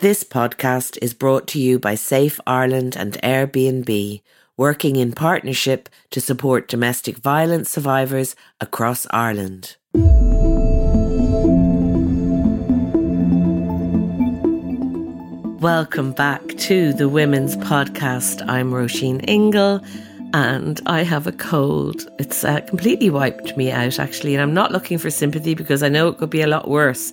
This podcast is brought to you by Safe Ireland and Airbnb, working in partnership to support domestic violence survivors across Ireland. Welcome back to the Women's Podcast. I'm Roisin Ingle and I have a cold. It's uh, completely wiped me out, actually, and I'm not looking for sympathy because I know it could be a lot worse.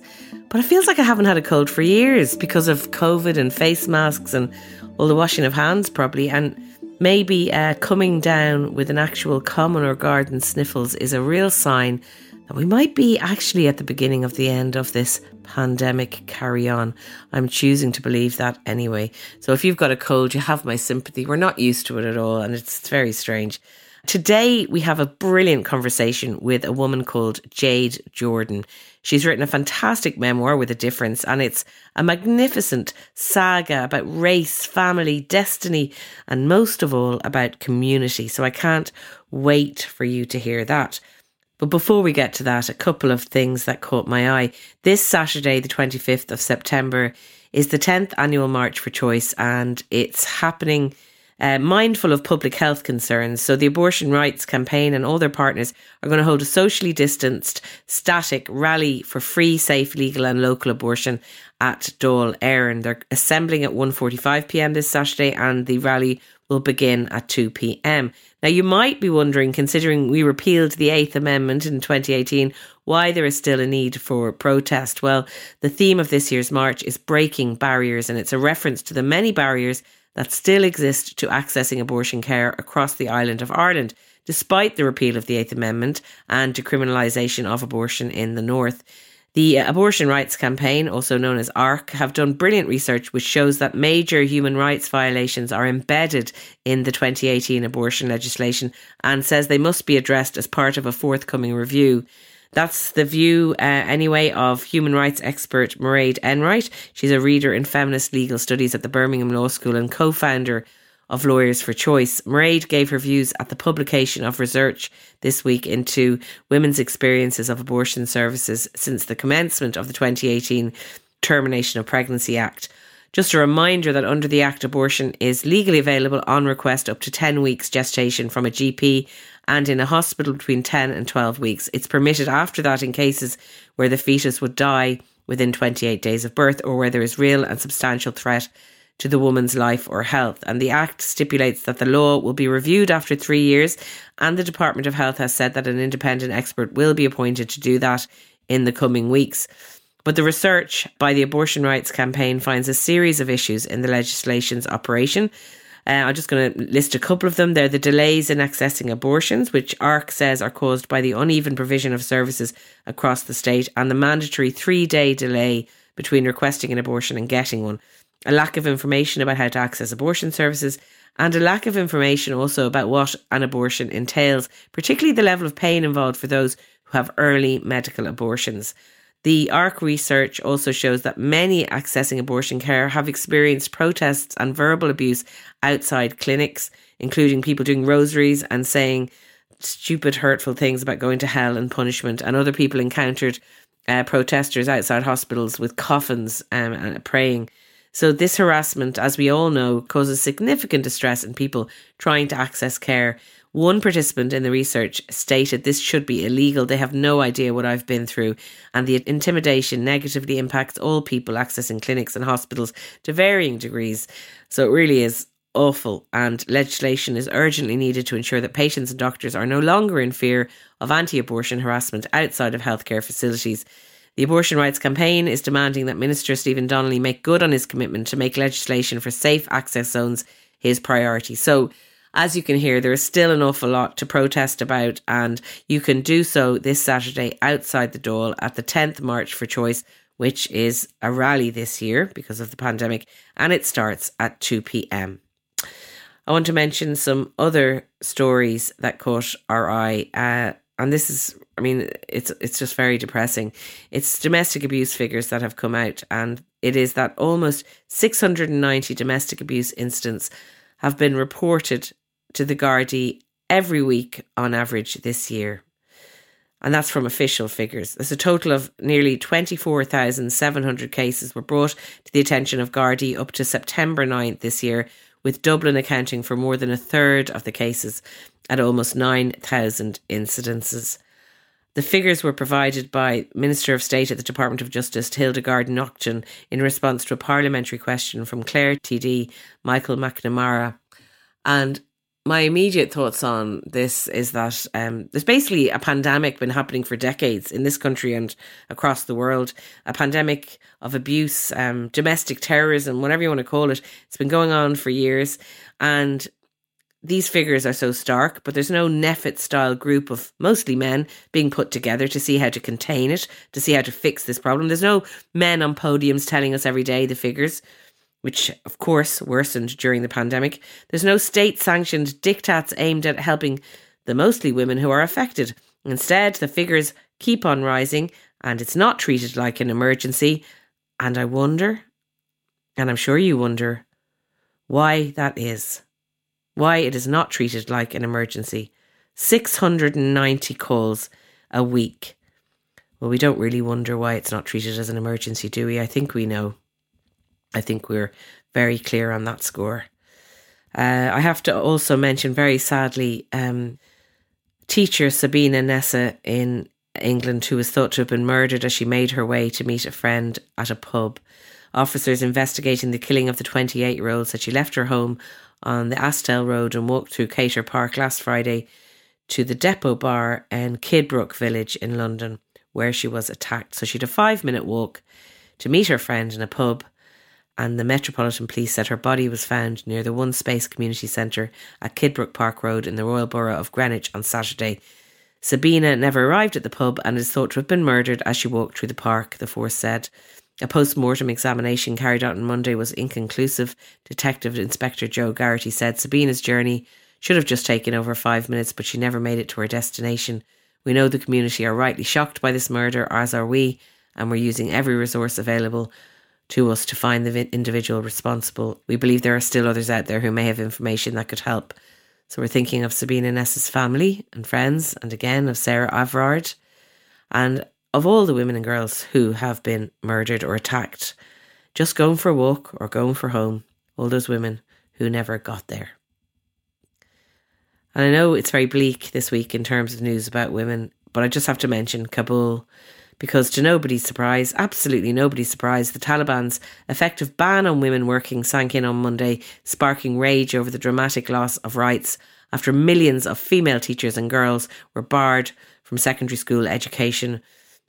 But it feels like I haven't had a cold for years because of COVID and face masks and all the washing of hands, probably. And maybe uh, coming down with an actual common or garden sniffles is a real sign that we might be actually at the beginning of the end of this pandemic carry on. I'm choosing to believe that anyway. So if you've got a cold, you have my sympathy. We're not used to it at all, and it's very strange. Today, we have a brilliant conversation with a woman called Jade Jordan. She's written a fantastic memoir with a difference, and it's a magnificent saga about race, family, destiny, and most of all about community. So I can't wait for you to hear that. But before we get to that, a couple of things that caught my eye. This Saturday, the 25th of September, is the 10th annual March for Choice, and it's happening uh, mindful of public health concerns. So the Abortion Rights Campaign and all their partners are going to hold a socially distanced, static rally for free, safe, legal and local abortion at Dáil Éireann. They're assembling at 1.45pm this Saturday and the rally will begin at 2pm. Now you might be wondering, considering we repealed the Eighth Amendment in 2018, why there is still a need for protest. Well, the theme of this year's march is breaking barriers and it's a reference to the many barriers that still exist to accessing abortion care across the island of Ireland, despite the repeal of the Eighth Amendment and decriminalisation of abortion in the North. The uh, Abortion Rights Campaign, also known as ARC, have done brilliant research which shows that major human rights violations are embedded in the 2018 abortion legislation and says they must be addressed as part of a forthcoming review. That's the view, uh, anyway, of human rights expert Mairead Enright. She's a reader in feminist legal studies at the Birmingham Law School and co founder of Lawyers for Choice. Mairead gave her views at the publication of research this week into women's experiences of abortion services since the commencement of the 2018 Termination of Pregnancy Act. Just a reminder that under the Act, abortion is legally available on request up to 10 weeks gestation from a GP and in a hospital between 10 and 12 weeks. It's permitted after that in cases where the fetus would die within 28 days of birth or where there is real and substantial threat to the woman's life or health. And the Act stipulates that the law will be reviewed after three years, and the Department of Health has said that an independent expert will be appointed to do that in the coming weeks. But the research by the Abortion Rights Campaign finds a series of issues in the legislation's operation uh, I'm just going to list a couple of them. They're the delays in accessing abortions, which ARC says are caused by the uneven provision of services across the state, and the mandatory three day delay between requesting an abortion and getting one. A lack of information about how to access abortion services, and a lack of information also about what an abortion entails, particularly the level of pain involved for those who have early medical abortions. The ARC research also shows that many accessing abortion care have experienced protests and verbal abuse outside clinics, including people doing rosaries and saying stupid, hurtful things about going to hell and punishment. And other people encountered uh, protesters outside hospitals with coffins um, and praying. So, this harassment, as we all know, causes significant distress in people trying to access care one participant in the research stated this should be illegal. They have no idea what I've been through, and the intimidation negatively impacts all people accessing clinics and hospitals to varying degrees. So it really is awful, and legislation is urgently needed to ensure that patients and doctors are no longer in fear of anti abortion harassment outside of healthcare facilities. The Abortion Rights Campaign is demanding that Minister Stephen Donnelly make good on his commitment to make legislation for safe access zones his priority. So, as you can hear, there is still an awful lot to protest about, and you can do so this Saturday outside the Dáil at the 10th March for Choice, which is a rally this year because of the pandemic, and it starts at 2 pm. I want to mention some other stories that caught our eye, uh, and this is, I mean, it's it's just very depressing. It's domestic abuse figures that have come out, and it is that almost 690 domestic abuse incidents have been reported to the Gardaí every week on average this year and that's from official figures. There's a total of nearly 24,700 cases were brought to the attention of Gardaí up to September 9th this year, with Dublin accounting for more than a third of the cases at almost 9,000 incidences. The figures were provided by Minister of State at the Department of Justice Hildegarde Naughton in response to a parliamentary question from Clare TD Michael McNamara. And my immediate thoughts on this is that um, there's basically a pandemic been happening for decades in this country and across the world. A pandemic of abuse, um, domestic terrorism, whatever you want to call it. It's been going on for years, and these figures are so stark. But there's no NPHET style group of mostly men being put together to see how to contain it, to see how to fix this problem. There's no men on podiums telling us every day the figures which of course worsened during the pandemic, there's no state sanctioned diktats aimed at helping the mostly women who are affected. Instead, the figures keep on rising and it's not treated like an emergency. And I wonder, and I'm sure you wonder, why that is. Why it is not treated like an emergency. 690 calls a week. Well, we don't really wonder why it's not treated as an emergency, do we? I think we know. I think we're very clear on that score. Uh, I have to also mention, very sadly, um, teacher Sabina Nessa in England, who was thought to have been murdered as she made her way to meet a friend at a pub. Officers investigating the killing of the 28 year old said she left her home on the Astell Road and walked through Cator Park last Friday to the Depot Bar in Kidbrooke Village in London, where she was attacked. So she had a five minute walk to meet her friend in a pub and the Metropolitan Police said her body was found near the One Space Community Centre at Kidbrooke Park Road in the Royal Borough of Greenwich on Saturday. Sabina never arrived at the pub and is thought to have been murdered as she walked through the park, the force said. A post mortem examination carried out on Monday was inconclusive. Detective Inspector Joe Garrity said Sabina's journey should have just taken over five minutes, but she never made it to her destination. We know the community are rightly shocked by this murder, as are we, and we're using every resource available to us to find the individual responsible. We believe there are still others out there who may have information that could help. So we're thinking of Sabina Nessa's family and friends, and again of Sarah Everard, and of all the women and girls who have been murdered or attacked, just going for a walk or going for home. All those women who never got there. And I know it's very bleak this week in terms of news about women, but I just have to mention Kabul because, to nobody's surprise, absolutely nobody's surprise, the Taliban's effective ban on women working sank in on Monday, sparking rage over the dramatic loss of rights after millions of female teachers and girls were barred from secondary school education.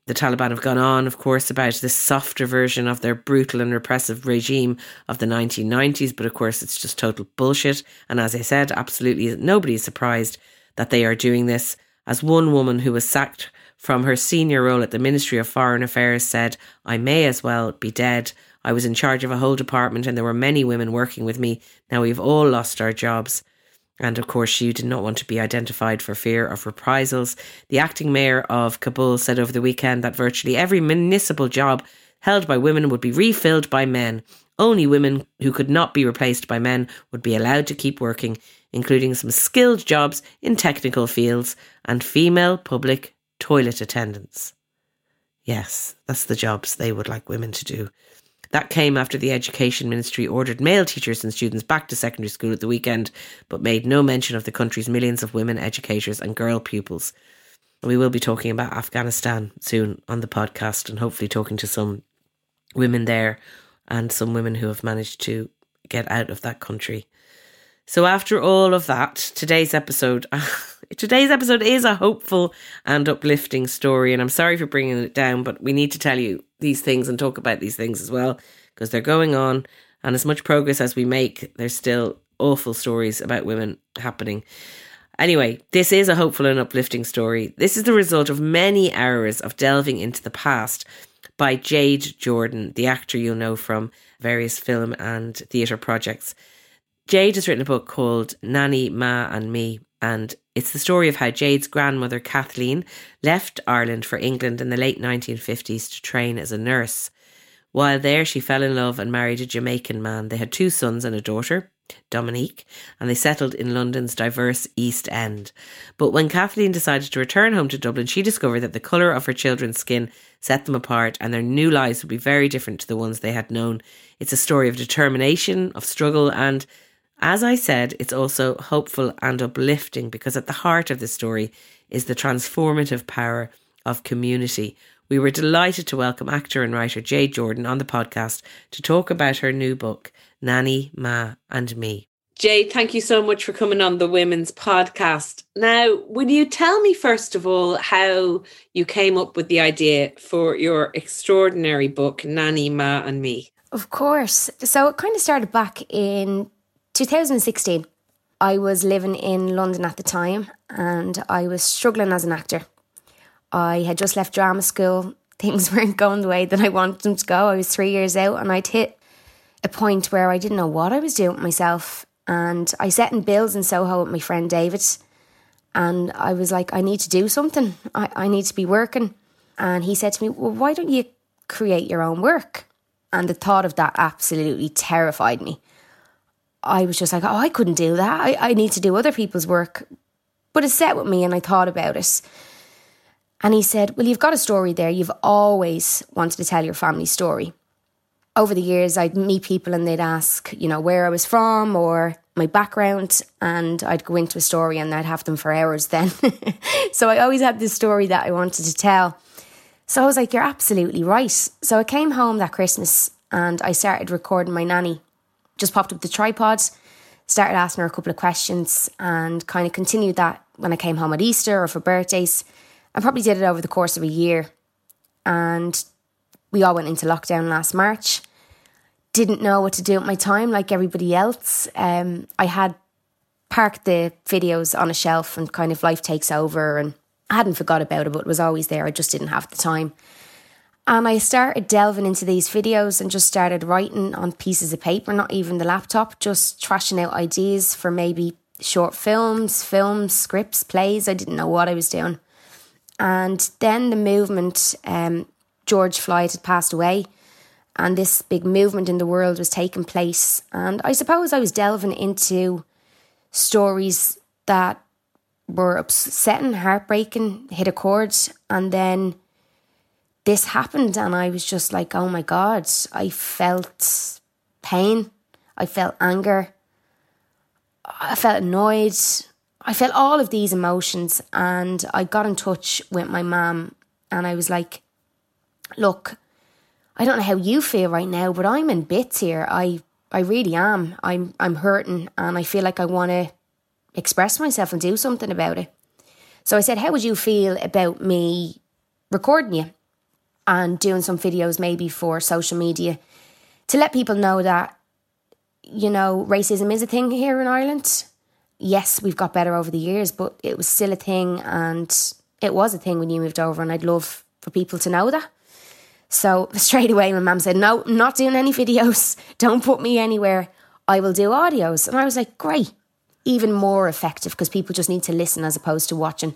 The Taliban have gone on, of course, about this softer version of their brutal and repressive regime of the 1990s, but of course, it's just total bullshit. And as I said, absolutely nobody is surprised that they are doing this. As one woman who was sacked from her senior role at the Ministry of Foreign Affairs said, I may as well be dead. I was in charge of a whole department and there were many women working with me. Now we've all lost our jobs. And of course, she did not want to be identified for fear of reprisals. The acting mayor of Kabul said over the weekend that virtually every municipal job held by women would be refilled by men. Only women who could not be replaced by men would be allowed to keep working, including some skilled jobs in technical fields and female public toilet attendants. Yes, that's the jobs they would like women to do. That came after the Education Ministry ordered male teachers and students back to secondary school at the weekend, but made no mention of the country's millions of women educators and girl pupils. We will be talking about Afghanistan soon on the podcast and hopefully talking to some women there and some women who have managed to get out of that country. So, after all of that, today's episode. Today's episode is a hopeful and uplifting story, and I'm sorry for bringing it down, but we need to tell you these things and talk about these things as well because they're going on. And as much progress as we make, there's still awful stories about women happening. Anyway, this is a hopeful and uplifting story. This is the result of many hours of delving into the past by Jade Jordan, the actor you'll know from various film and theatre projects. Jade has written a book called Nanny, Ma and Me, and it's the story of how Jade's grandmother, Kathleen, left Ireland for England in the late 1950s to train as a nurse. While there, she fell in love and married a Jamaican man. They had two sons and a daughter, Dominique, and they settled in London's diverse East End. But when Kathleen decided to return home to Dublin, she discovered that the colour of her children's skin set them apart and their new lives would be very different to the ones they had known. It's a story of determination, of struggle, and as I said, it's also hopeful and uplifting because at the heart of the story is the transformative power of community. We were delighted to welcome actor and writer Jade Jordan on the podcast to talk about her new book, Nanny, Ma, and Me. Jade, thank you so much for coming on the Women's Podcast. Now, would you tell me, first of all, how you came up with the idea for your extraordinary book, Nanny, Ma, and Me? Of course. So it kind of started back in 2016. I was living in London at the time and I was struggling as an actor. I had just left drama school. Things weren't going the way that I wanted them to go. I was three years out and I'd hit a point where I didn't know what I was doing with myself. And I set in bills in Soho with my friend David. And I was like, I need to do something. I, I need to be working. And he said to me, Well, why don't you create your own work? And the thought of that absolutely terrified me. I was just like, Oh, I couldn't do that. I, I need to do other people's work. But it set with me and I thought about it. And he said, Well, you've got a story there. You've always wanted to tell your family story. Over the years, I'd meet people and they'd ask, you know, where I was from or my background, and I'd go into a story and I'd have them for hours then. so I always had this story that I wanted to tell. So I was like, You're absolutely right. So I came home that Christmas and I started recording my nanny. Just popped up the tripod, started asking her a couple of questions, and kind of continued that when I came home at Easter or for birthdays. I probably did it over the course of a year. And we all went into lockdown last March. Didn't know what to do with my time like everybody else. Um, I had parked the videos on a shelf and kind of life takes over and I hadn't forgot about it, but it was always there. I just didn't have the time. And I started delving into these videos and just started writing on pieces of paper, not even the laptop, just trashing out ideas for maybe short films, films, scripts, plays. I didn't know what I was doing. And then the movement, um, George Floyd had passed away, and this big movement in the world was taking place. And I suppose I was delving into stories that were upsetting, heartbreaking, hit a chord, and then this happened, and I was just like, oh my God, I felt pain, I felt anger, I felt annoyed, I felt all of these emotions and I got in touch with my mum and I was like, look, I don't know how you feel right now, but I'm in bits here. I I really am. I'm I'm hurting and I feel like I want to express myself and do something about it. So I said, "How would you feel about me recording you and doing some videos maybe for social media to let people know that you know, racism is a thing here in Ireland yes, we've got better over the years, but it was still a thing and it was a thing when you moved over, and I'd love for people to know that. So straight away, my mum said, No, not doing any videos. Don't put me anywhere. I will do audios. And I was like, Great. Even more effective because people just need to listen as opposed to watching.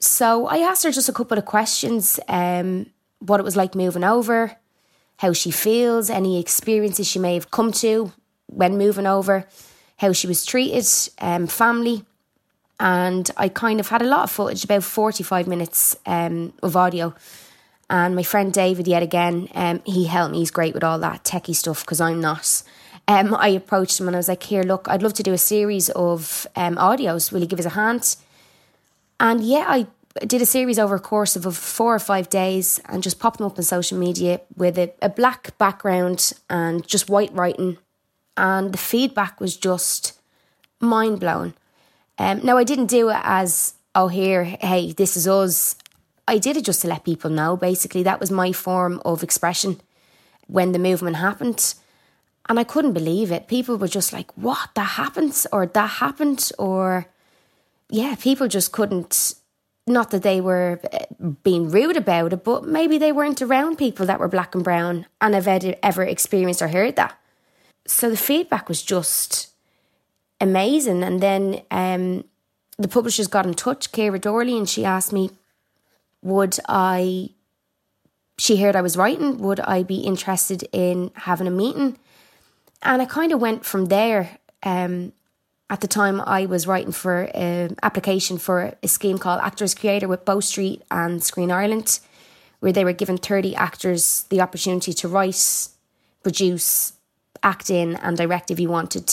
So I asked her just a couple of questions um, what it was like moving over, how she feels, any experiences she may have come to when moving over how she was treated, um, family. And I kind of had a lot of footage, about 45 minutes um, of audio. And my friend David, yet again, um, he helped me. He's great with all that techie stuff because I'm not. Um, I approached him and I was like, Here, look, I'd love to do a series of um, audios. Will you give us a hand? And yeah, I did a series over a course of four or five days and just popped them up on social media with a, a black background and just white writing and the feedback was just mind blowing. Um, now, I didn't do it as, oh, here, hey, this is us. I did it just to let people know, basically. That was my form of expression when the movement happened. And I couldn't believe it. People were just like, what? That happened? Or that happened? Or, yeah, people just couldn't not that they were uh, being rude about it, but maybe they weren't around people that were black and brown and have ever experienced or heard that. So the feedback was just amazing. And then um, the publishers got in touch, Ciara Doorley, and she asked me, would I, she heard I was writing, would I be interested in having a meeting? And I kind of went from there. Um, at the time, I was writing for an application for a scheme called Actors Creator with Bow Street and Screen Ireland, where they were giving 30 actors the opportunity to write, produce, act in, and direct if you wanted.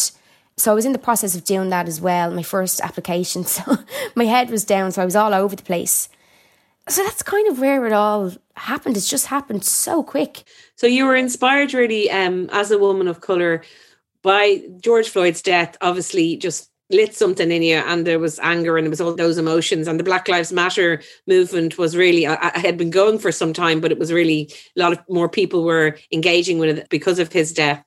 So I was in the process of doing that as well, my first application. So my head was down, so I was all over the place. So that's kind of where it all happened. It's just happened so quick. So you were inspired really um, as a woman of colour by George Floyd's death, obviously just lit something in you and there was anger and it was all those emotions and the black lives matter movement was really I, I, had been going for some time but it was really a lot of more people were engaging with it because of his death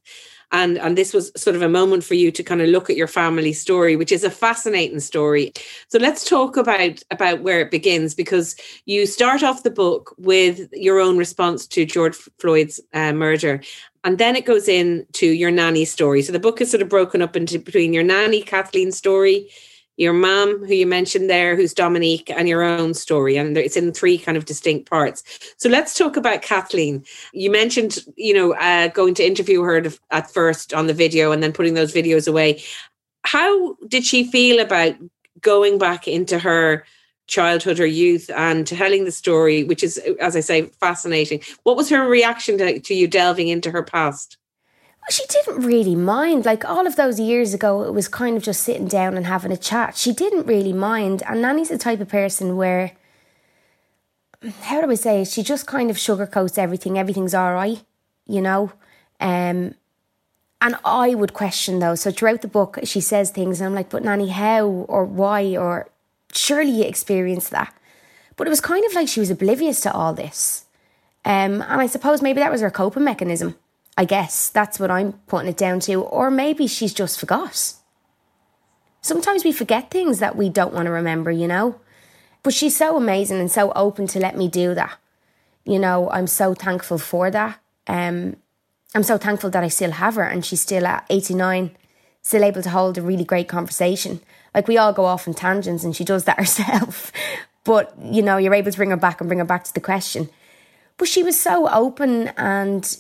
and and this was sort of a moment for you to kind of look at your family story which is a fascinating story so let's talk about about where it begins because you start off the book with your own response to george floyd's uh, murder and then it goes into your nanny story. So the book is sort of broken up into between your nanny, Kathleen story, your mom, who you mentioned there, who's Dominique, and your own story. And it's in three kind of distinct parts. So let's talk about Kathleen. You mentioned, you know, uh, going to interview her at first on the video and then putting those videos away. How did she feel about going back into her childhood or youth and telling the story, which is, as I say, fascinating. What was her reaction to, to you delving into her past? She didn't really mind. Like all of those years ago, it was kind of just sitting down and having a chat. She didn't really mind. And Nanny's the type of person where, how do I say, she just kind of sugarcoats everything. Everything's all right, you know? Um, and I would question those. So throughout the book, she says things, and I'm like, but Nanny, how or why or surely you experienced that. But it was kind of like she was oblivious to all this. Um, and I suppose maybe that was her coping mechanism. I guess that's what I'm putting it down to. Or maybe she's just forgot. Sometimes we forget things that we don't want to remember, you know? But she's so amazing and so open to let me do that. You know, I'm so thankful for that. Um, I'm so thankful that I still have her and she's still at 89, still able to hold a really great conversation. Like we all go off in tangents and she does that herself. but, you know, you're able to bring her back and bring her back to the question. But she was so open and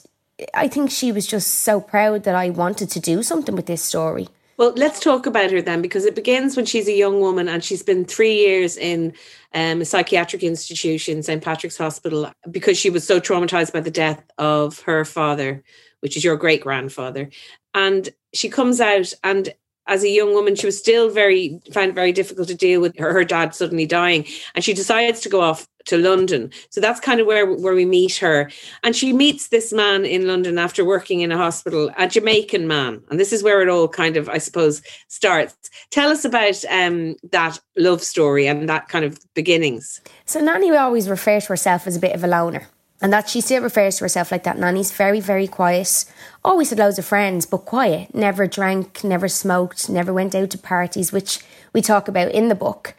I think she was just so proud that I wanted to do something with this story. Well, let's talk about her then, because it begins when she's a young woman and she's been three years in um, a psychiatric institution, St. Patrick's Hospital, because she was so traumatized by the death of her father, which is your great grandfather. And she comes out, and as a young woman, she was still very found very difficult to deal with her, her dad suddenly dying, and she decides to go off to London. So that's kind of where where we meet her, and she meets this man in London after working in a hospital, a Jamaican man, and this is where it all kind of, I suppose, starts. Tell us about um, that love story and that kind of beginnings. So Nanny always refer to herself as a bit of a loner and that she still refers to herself like that. Nanny's very, very quiet. Always had loads of friends, but quiet. Never drank, never smoked, never went out to parties, which we talk about in the book.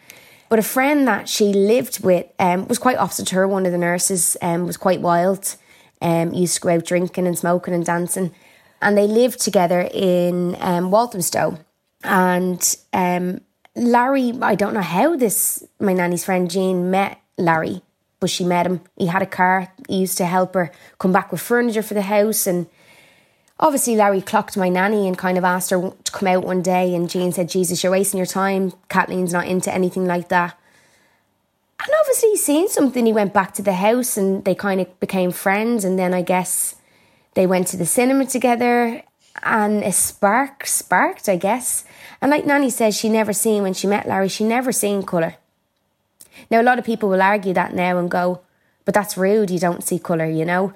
But a friend that she lived with um, was quite opposite to her. One of the nurses um, was quite wild. Um, used to go out drinking and smoking and dancing, and they lived together in um, Walthamstow. And um, Larry, I don't know how this my nanny's friend Jean met Larry but she met him. He had a car. He used to help her come back with furniture for the house. And obviously, Larry clocked my nanny and kind of asked her to come out one day. And Jean said, Jesus, you're wasting your time. Kathleen's not into anything like that. And obviously, seen something. He went back to the house and they kind of became friends. And then I guess they went to the cinema together and a spark sparked, I guess. And like Nanny says, she never seen when she met Larry, she never seen colour. Now, a lot of people will argue that now and go, but that's rude, you don't see colour, you know?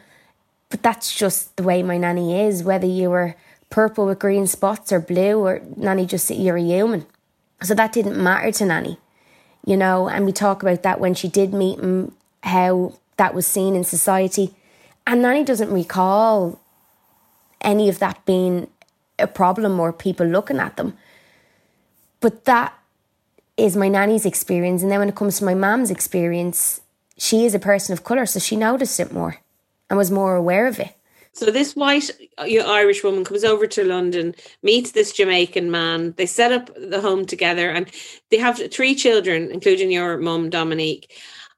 But that's just the way my nanny is, whether you were purple with green spots or blue, or nanny just said you're a human. So that didn't matter to nanny, you know? And we talk about that when she did meet him, how that was seen in society. And nanny doesn't recall any of that being a problem or people looking at them. But that is my nanny's experience. And then when it comes to my mom's experience, she is a person of colour, so she noticed it more and was more aware of it. So this white uh, Irish woman comes over to London, meets this Jamaican man. They set up the home together, and they have three children, including your mum, Dominique,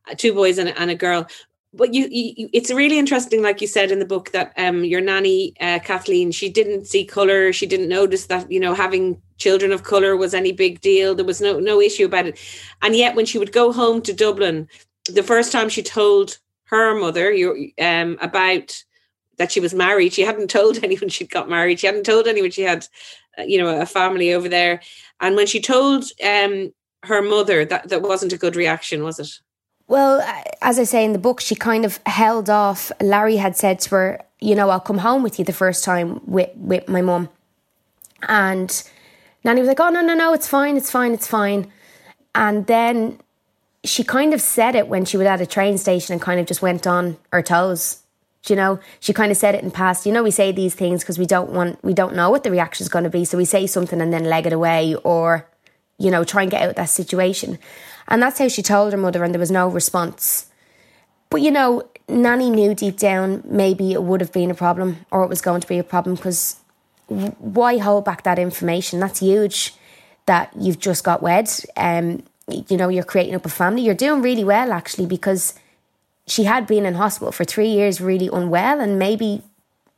uh, two boys and, and a girl. But you, you, it's really interesting, like you said in the book, that um, your nanny uh, Kathleen, she didn't see color. She didn't notice that you know having children of color was any big deal. There was no no issue about it. And yet, when she would go home to Dublin, the first time she told her mother you um, about that she was married. She hadn't told anyone she'd got married. She hadn't told anyone she had, uh, you know, a family over there. And when she told um, her mother, that that wasn't a good reaction, was it? Well, as I say in the book, she kind of held off. Larry had said to her, "You know, I'll come home with you the first time with with my mum," and Nanny was like, "Oh no, no, no, it's fine, it's fine, it's fine," and then she kind of said it when she was at a train station and kind of just went on her toes you know, she kind of said it in past. You know, we say these things because we don't want, we don't know what the reaction is going to be. So we say something and then leg it away or, you know, try and get out of that situation. And that's how she told her mother, and there was no response. But, you know, Nanny knew deep down maybe it would have been a problem or it was going to be a problem because why hold back that information? That's huge that you've just got wed. Um, you know, you're creating up a family. You're doing really well, actually, because she had been in hospital for three years, really unwell, and maybe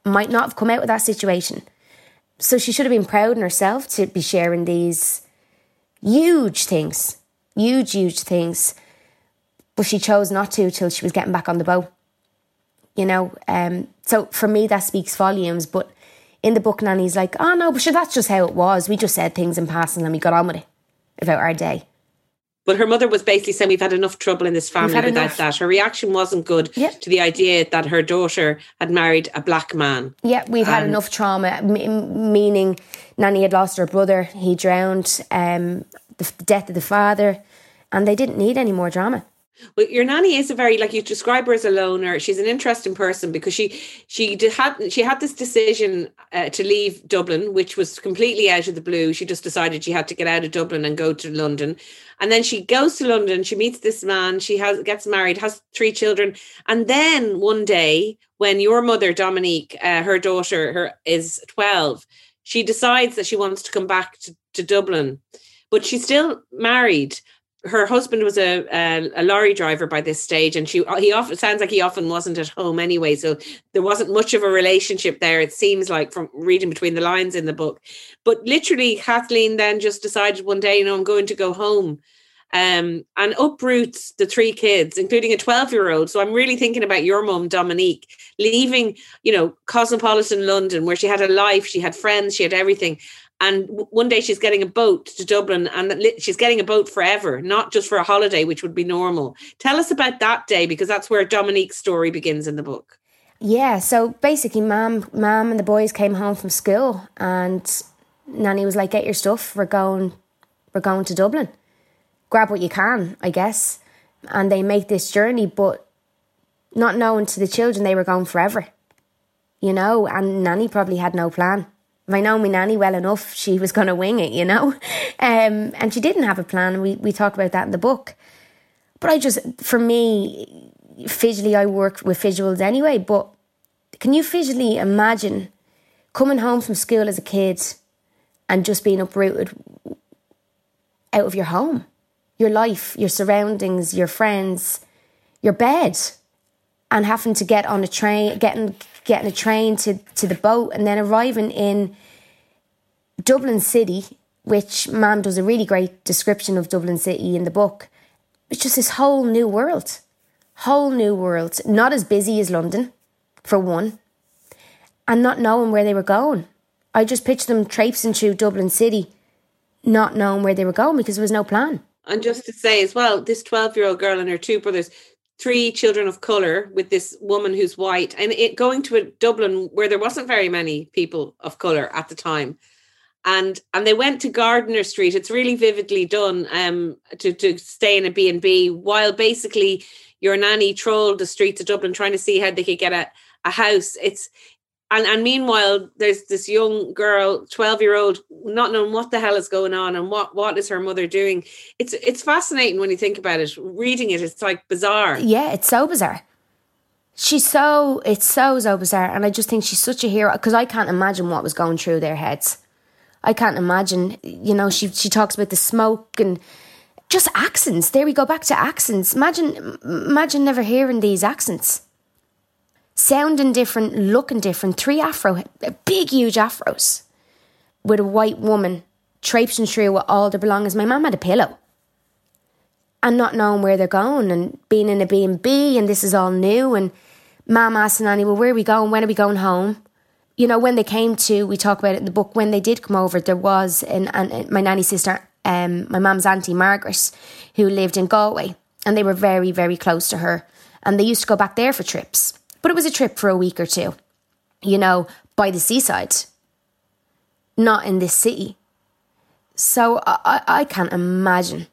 might not have come out of that situation. So she should have been proud in herself to be sharing these huge things, huge, huge things. But she chose not to till she was getting back on the boat. You know, um, so for me that speaks volumes. But in the book, Nanny's like, "Oh no, but sure, that's just how it was. We just said things in passing and we got on with it about our day." But her mother was basically saying, We've had enough trouble in this family without enough. that. Her reaction wasn't good yep. to the idea that her daughter had married a black man. Yeah, we've had enough trauma, m- meaning Nanny had lost her brother, he drowned, um, the death of the father, and they didn't need any more drama. Well, your nanny is a very like you describe her as a loner. She's an interesting person because she she did had she had this decision uh, to leave Dublin, which was completely out of the blue. She just decided she had to get out of Dublin and go to London, and then she goes to London. She meets this man. She has gets married, has three children, and then one day when your mother Dominique, uh, her daughter, her is twelve, she decides that she wants to come back to, to Dublin, but she's still married her husband was a, a, a lorry driver by this stage, and she he often sounds like he often wasn't at home anyway. So there wasn't much of a relationship there. It seems like from reading between the lines in the book. But literally, Kathleen then just decided one day, you know, I'm going to go home. Um, and uproots the three kids, including a 12 year old. So I'm really thinking about your mum, Dominique, leaving, you know, cosmopolitan London where she had a life, she had friends, she had everything, and one day she's getting a boat to Dublin and she's getting a boat forever, not just for a holiday, which would be normal. Tell us about that day because that's where Dominique's story begins in the book. Yeah, so basically, mom, mom, and the boys came home from school, and Nanny was like, "Get your stuff. We're going, we're going to Dublin. Grab what you can, I guess." And they make this journey, but not knowing to the children they were going forever, you know. And Nanny probably had no plan I know my nanny well enough, she was going to wing it, you know? Um, and she didn't have a plan. We, we talk about that in the book. But I just, for me, visually, I work with visuals anyway. But can you visually imagine coming home from school as a kid and just being uprooted out of your home, your life, your surroundings, your friends, your bed, and having to get on a train, getting getting a train to, to the boat and then arriving in Dublin City, which Mam does a really great description of Dublin City in the book. It's just this whole new world. Whole new world. Not as busy as London, for one, and not knowing where they were going. I just pictured them traipsing through Dublin City, not knowing where they were going because there was no plan. And just to say as well, this 12 year old girl and her two brothers, three children of color with this woman who's white and it going to a dublin where there wasn't very many people of color at the time. And and they went to gardiner street. It's really vividly done um to, to stay in a b&b while basically your nanny trolled the streets of dublin trying to see how they could get a, a house. It's And, and meanwhile, there's this young girl, 12 year old, not knowing what the hell is going on and what, what is her mother doing. It's it's fascinating when you think about it. Reading it, it's like bizarre. Yeah, it's so bizarre. She's so, it's so, so bizarre. And I just think she's such a hero because I can't imagine what was going through their heads. I can't imagine, you know, she, she talks about the smoke and just accents. There we go back to accents. Imagine, imagine never hearing these accents. Sounding different, looking different. Three afro, big, huge afros with a white woman traipsing through with all their belongings. My mum had a pillow and not knowing where they're going and being in a B&B and this is all new and mum asking Annie, well, where are we going? When are we going home? You know, when they came to, we talk about it in the book, when they did come over, there was, an, an, my nanny sister, um, my mum's auntie Margaret, who lived in Galway and they were very, very close to her. And they used to go back there for trips. But it was a trip for a week or two, you know, by the seaside, not in this city. So I, I can't imagine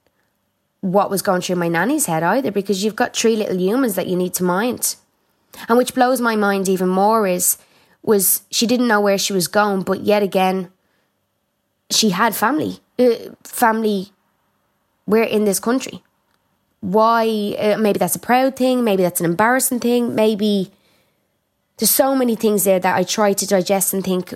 what was going through my nanny's head either because you've got three little humans that you need to mind. And which blows my mind even more is was she didn't know where she was going, but yet again, she had family, uh, family. We're in this country. Why? Uh, maybe that's a proud thing. Maybe that's an embarrassing thing. Maybe there's so many things there that I try to digest and think.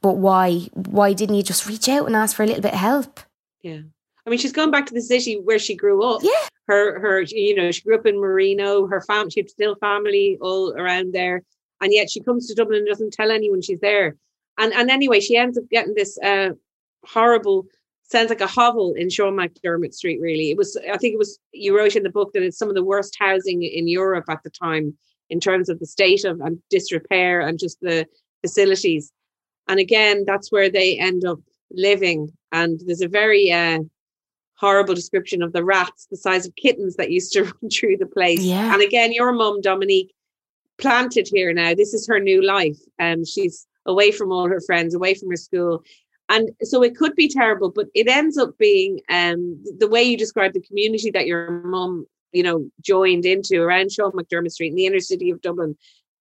But why? Why didn't you just reach out and ask for a little bit of help? Yeah. I mean, she's gone back to the city where she grew up. Yeah. Her, her, you know, she grew up in Marino. Her family, she had still family all around there, and yet she comes to Dublin and doesn't tell anyone she's there. And and anyway, she ends up getting this uh, horrible, sounds like a hovel in Sean McDermott Street. Really, it was. I think it was. You wrote in the book that it's some of the worst housing in Europe at the time in terms of the state of and disrepair and just the facilities. And again, that's where they end up living. And there's a very uh, horrible description of the rats the size of kittens that used to run through the place. Yeah. And again, your mum, Dominique, planted here now. This is her new life. And um, she's away from all her friends, away from her school. And so it could be terrible, but it ends up being um, the way you describe the community that your mum, you know, joined into around Sean McDermott Street in the inner city of Dublin.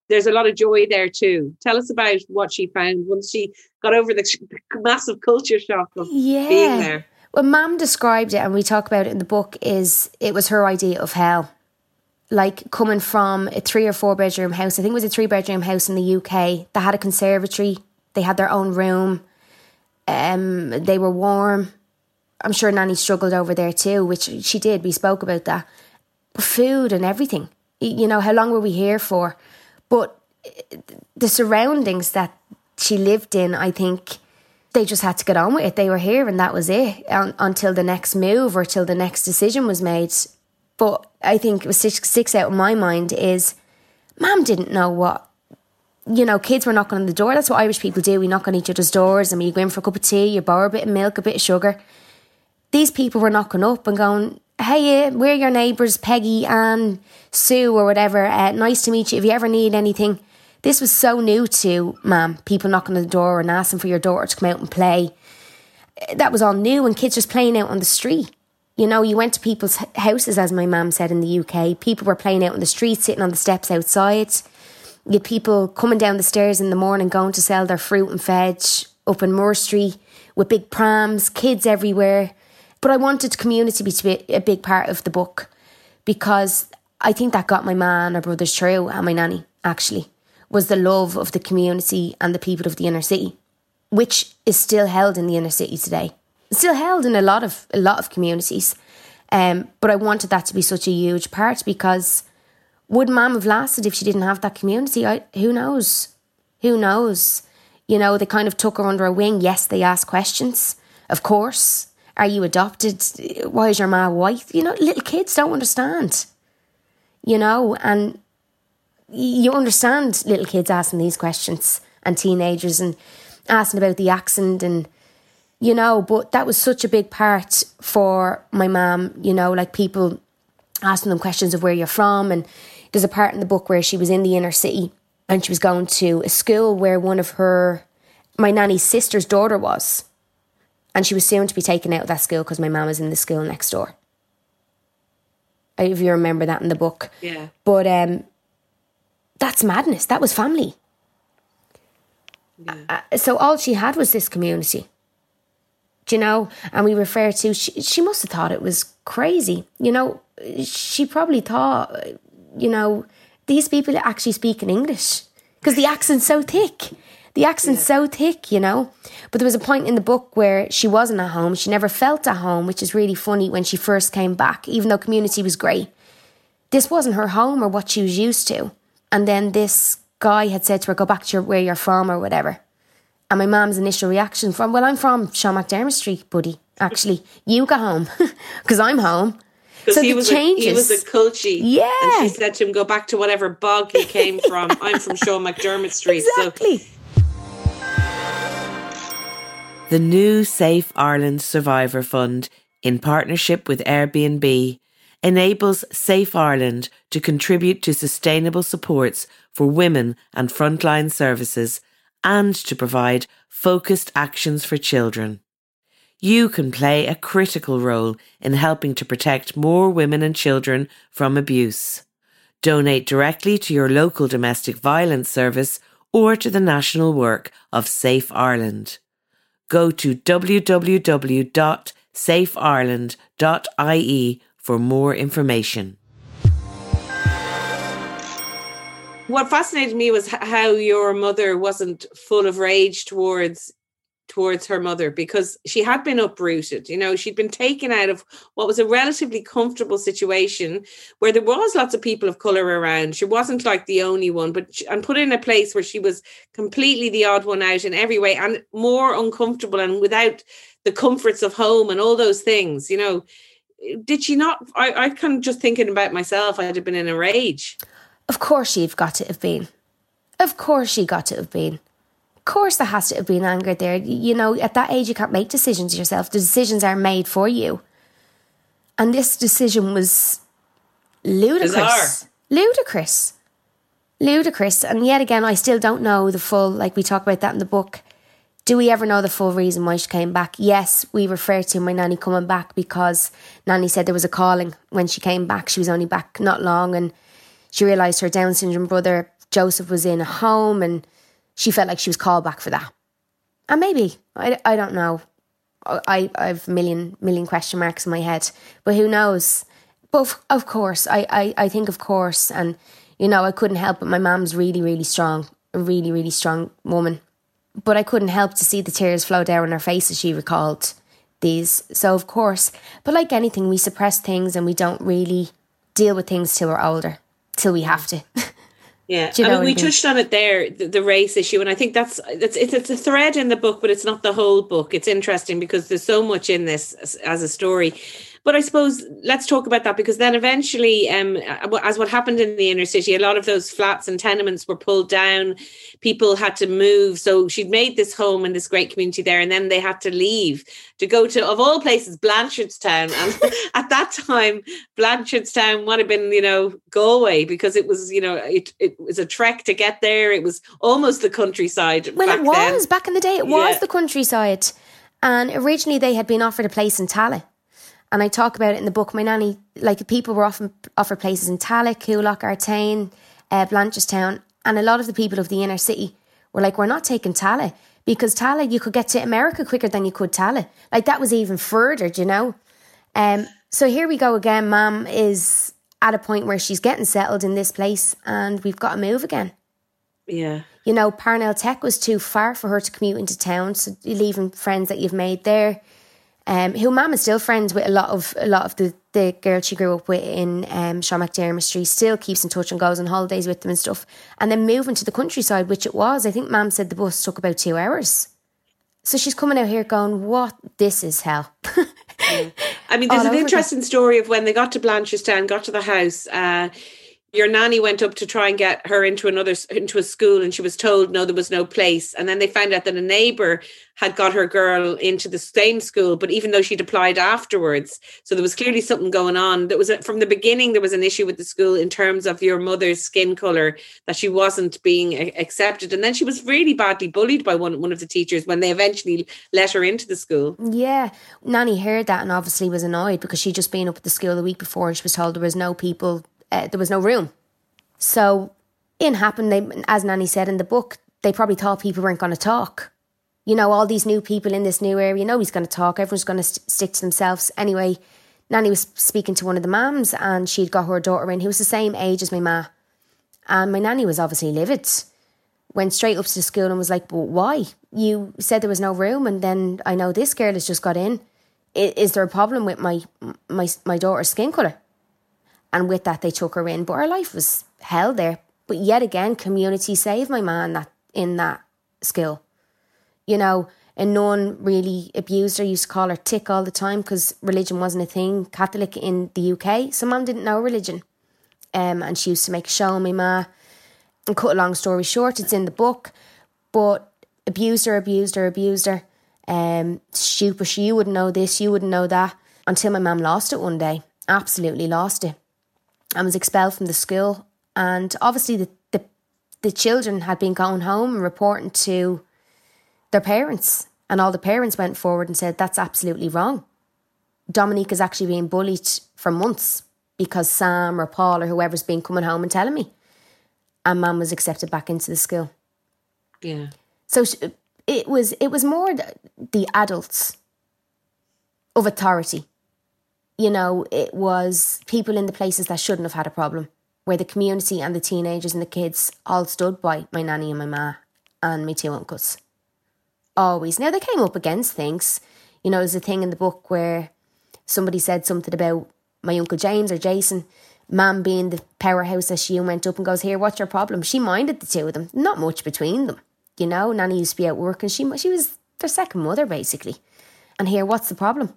There's a lot of joy there too. Tell us about what she found once she got over the massive culture shock of yeah. being there. Well, Mum described it, and we talk about it in the book. Is it was her idea of hell, like coming from a three or four bedroom house. I think it was a three bedroom house in the UK. They had a conservatory. They had their own room. Um, they were warm. I'm sure Nanny struggled over there too, which she did. We spoke about that. Food and everything. You know, how long were we here for? But the surroundings that she lived in, I think they just had to get on with it. They were here and that was it un- until the next move or till the next decision was made. But I think it six, six out of my mind is mom didn't know what, you know, kids were knocking on the door. That's what Irish people do. We knock on each other's doors and we go in for a cup of tea, you borrow a bit of milk, a bit of sugar. These people were knocking up and going, hey, uh, we're your neighbours, Peggy, Anne, Sue, or whatever. Uh, nice to meet you. If you ever need anything, this was so new to ma'am, people knocking on the door and asking for your daughter to come out and play. That was all new and kids just playing out on the street. You know, you went to people's houses, as my mum said in the UK. People were playing out on the street, sitting on the steps outside. You had people coming down the stairs in the morning going to sell their fruit and veg up in Moore Street with big prams, kids everywhere. But I wanted community to be a big part of the book because I think that got my man or brothers through and my nanny, actually was the love of the community and the people of the inner city, which is still held in the inner city today. Still held in a lot of a lot of communities. Um, but I wanted that to be such a huge part because would Mam have lasted if she didn't have that community? I, who knows? Who knows? You know, they kind of took her under a wing. Yes, they asked questions. Of course. Are you adopted? Why is your ma white? You know, little kids don't understand. You know, and you understand little kids asking these questions and teenagers and asking about the accent and you know but that was such a big part for my mom you know like people asking them questions of where you're from and there's a part in the book where she was in the inner city and she was going to a school where one of her my nanny's sister's daughter was and she was soon to be taken out of that school because my mum was in the school next door if you remember that in the book yeah but um that's madness. That was family. Yeah. Uh, so all she had was this community. Do you know? And we refer to she. She must have thought it was crazy. You know, she probably thought, you know, these people actually speak in English because the accent's so thick. The accent's yeah. so thick, you know. But there was a point in the book where she wasn't at home. She never felt at home, which is really funny when she first came back, even though community was great. This wasn't her home or what she was used to. And then this guy had said to her, Go back to your, where you're from or whatever. And my mom's initial reaction from, Well, I'm from Sean McDermott Street, buddy. Actually, you go home because I'm home. So he was. A, he was a culture. Yeah. And she said to him, Go back to whatever bog he came from. I'm from Sean McDermott Street. Exactly. So the new Safe Ireland Survivor Fund, in partnership with Airbnb, enables Safe Ireland to contribute to sustainable supports for women and frontline services and to provide focused actions for children. You can play a critical role in helping to protect more women and children from abuse. Donate directly to your local domestic violence service or to the national work of Safe Ireland go to www.safeireland.ie for more information. What fascinated me was how your mother wasn't full of rage towards towards her mother because she had been uprooted. You know, she'd been taken out of what was a relatively comfortable situation where there was lots of people of color around. She wasn't like the only one, but she, and put in a place where she was completely the odd one out in every way and more uncomfortable and without the comforts of home and all those things. You know, did she not? I, I kind of just thinking about myself. I'd have been in a rage. Of course, she've got to have been. Of course, she got to have been course there has to have been anger there. You know, at that age, you can't make decisions yourself. The decisions are made for you. And this decision was ludicrous. Bizarre. Ludicrous. Ludicrous. And yet again, I still don't know the full, like we talk about that in the book. Do we ever know the full reason why she came back? Yes, we refer to my nanny coming back because nanny said there was a calling when she came back. She was only back not long and she realised her Down syndrome brother Joseph was in a home and she felt like she was called back for that. And maybe, I, I don't know. I, I have a million, million question marks in my head, but who knows? But of, of course, I, I, I think, of course, and you know, I couldn't help but my mom's really, really strong, a really, really strong woman. But I couldn't help to see the tears flow down her face as she recalled these. So, of course, but like anything, we suppress things and we don't really deal with things till we're older, till we have to. Yeah, I mean, we touched on it there, the, the, race issue, and I think that's it's, it's it's a thread in the book, but it's not the whole book. It's interesting because there's so much in this as, as a story. But I suppose let's talk about that because then eventually, um, as what happened in the inner city, a lot of those flats and tenements were pulled down. People had to move. So she'd made this home and this great community there, and then they had to leave to go to, of all places, Blanchardstown. And at that time, Blanchardstown would have been, you know, Galway because it was, you know, it, it was a trek to get there. It was almost the countryside. Well, it was then. back in the day. It was yeah. the countryside. And originally they had been offered a place in Tallaght. And I talk about it in the book. My nanny, like people were often offered places in Tallaght, Coolock, Artane, uh, Blanchardstown. And a lot of the people of the inner city were like, we're not taking Tallaght because Tallaght, you could get to America quicker than you could Tallaght. Like that was even further, you know? Um, so here we go again. Mom is at a point where she's getting settled in this place and we've got to move again. Yeah. You know, Parnell Tech was too far for her to commute into town. So leaving friends that you've made there um, who Mum is still friends with a lot of a lot of the, the girls she grew up with in um, Sean McDermott Street, still keeps in touch and goes on holidays with them and stuff. And then moving to the countryside, which it was, I think Mum said the bus took about two hours. So she's coming out here going, What? This is hell. I mean, there's an interesting story of when they got to Blanchardstown, got to the house. Uh, your nanny went up to try and get her into another into a school and she was told no there was no place. And then they found out that a neighbor had got her girl into the same school but even though she'd applied afterwards so there was clearly something going on. That was from the beginning there was an issue with the school in terms of your mother's skin color that she wasn't being accepted. And then she was really badly bullied by one one of the teachers when they eventually let her into the school. Yeah nanny heard that and obviously was annoyed because she'd just been up at the school the week before and she was told there was no people uh, there was no room. So in happened, they, as Nanny said in the book, they probably thought people weren't going to talk. You know, all these new people in this new area, nobody's going to talk. Everyone's going to st- stick to themselves. Anyway, Nanny was speaking to one of the mums and she'd got her daughter in who was the same age as my ma. And my nanny was obviously livid. Went straight up to the school and was like, But why? You said there was no room and then I know this girl has just got in. Is there a problem with my my my daughter's skin colour? And with that they took her in. But her life was hell there. But yet again, community saved my man that in that school. You know, and no one really abused her, used to call her tick all the time because religion wasn't a thing, Catholic in the UK. So mum didn't know religion. Um, and she used to make a show on my ma. And cut a long story short, it's in the book, but abused her, abused her, abused her. Um, stupid, you wouldn't know this, you wouldn't know that. Until my mum lost it one day, absolutely lost it, and was expelled from the school. And obviously, the, the, the children had been going home and reporting to their parents, and all the parents went forward and said, That's absolutely wrong. Dominique is actually being bullied for months because Sam or Paul or whoever's been coming home and telling me. And mum was accepted back into the school. Yeah. So it was it was more the adults of authority. You know, it was people in the places that shouldn't have had a problem, where the community and the teenagers and the kids all stood by my nanny and my ma and my two uncles. Always. Now they came up against things. You know, there's a thing in the book where somebody said something about my Uncle James or Jason, Mam being the powerhouse as she went up and goes, Here, what's your problem? She minded the two of them, not much between them. You know, Nanny used to be out working. She, she was their second mother, basically. And here, what's the problem?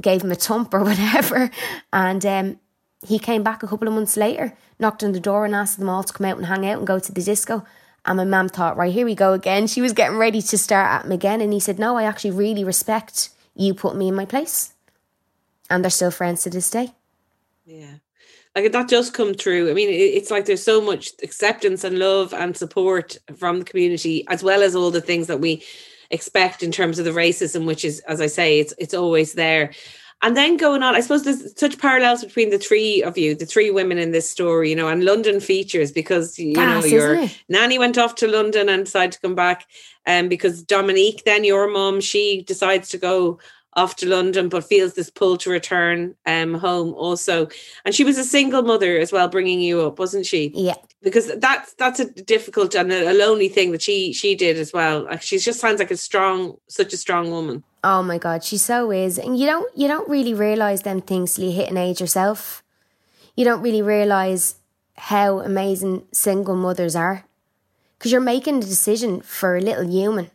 Gave him a thump or whatever. And um, he came back a couple of months later, knocked on the door and asked them all to come out and hang out and go to the disco. And my mum thought, right, here we go again. She was getting ready to start at him again. And he said, No, I actually really respect you put me in my place and they're still friends to this day. Yeah. Like that does come through. I mean, it's like there's so much acceptance and love and support from the community, as well as all the things that we expect in terms of the racism, which is, as I say, it's it's always there. And then going on, I suppose there's such parallels between the three of you, the three women in this story, you know, and London features because you Gas, know your nanny went off to London and decided to come back, and um, because Dominique, then your mom, she decides to go off to London, but feels this pull to return um, home also. And she was a single mother as well, bringing you up, wasn't she? Yeah. Because that's that's a difficult and a, lonely thing that she she did as well. Like she just sounds like a strong, such a strong woman. Oh my god, she so is. And you don't you don't really realise them things till you hit an age yourself. You don't really realise how amazing single mothers are. Because you're making a decision for a little human.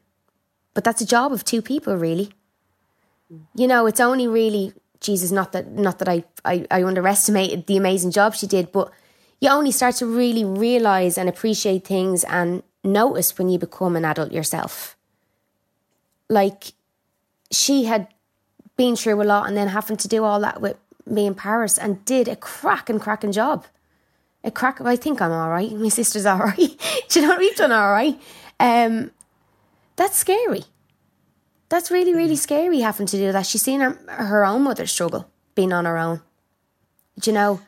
But that's a job of two people, really you know, it's only really Jesus. Not that not that I, I I underestimated the amazing job she did, but you only start to really realize and appreciate things and notice when you become an adult yourself. Like she had been through a lot and then having to do all that with me in Paris and did a crack cracking, cracking job. A crack. I think I'm all right. My sister's all right. do you know what we've done all right? Um, that's scary. That's really, really scary having to do that. She's seen her, her own mother struggle being on her own. Do you know?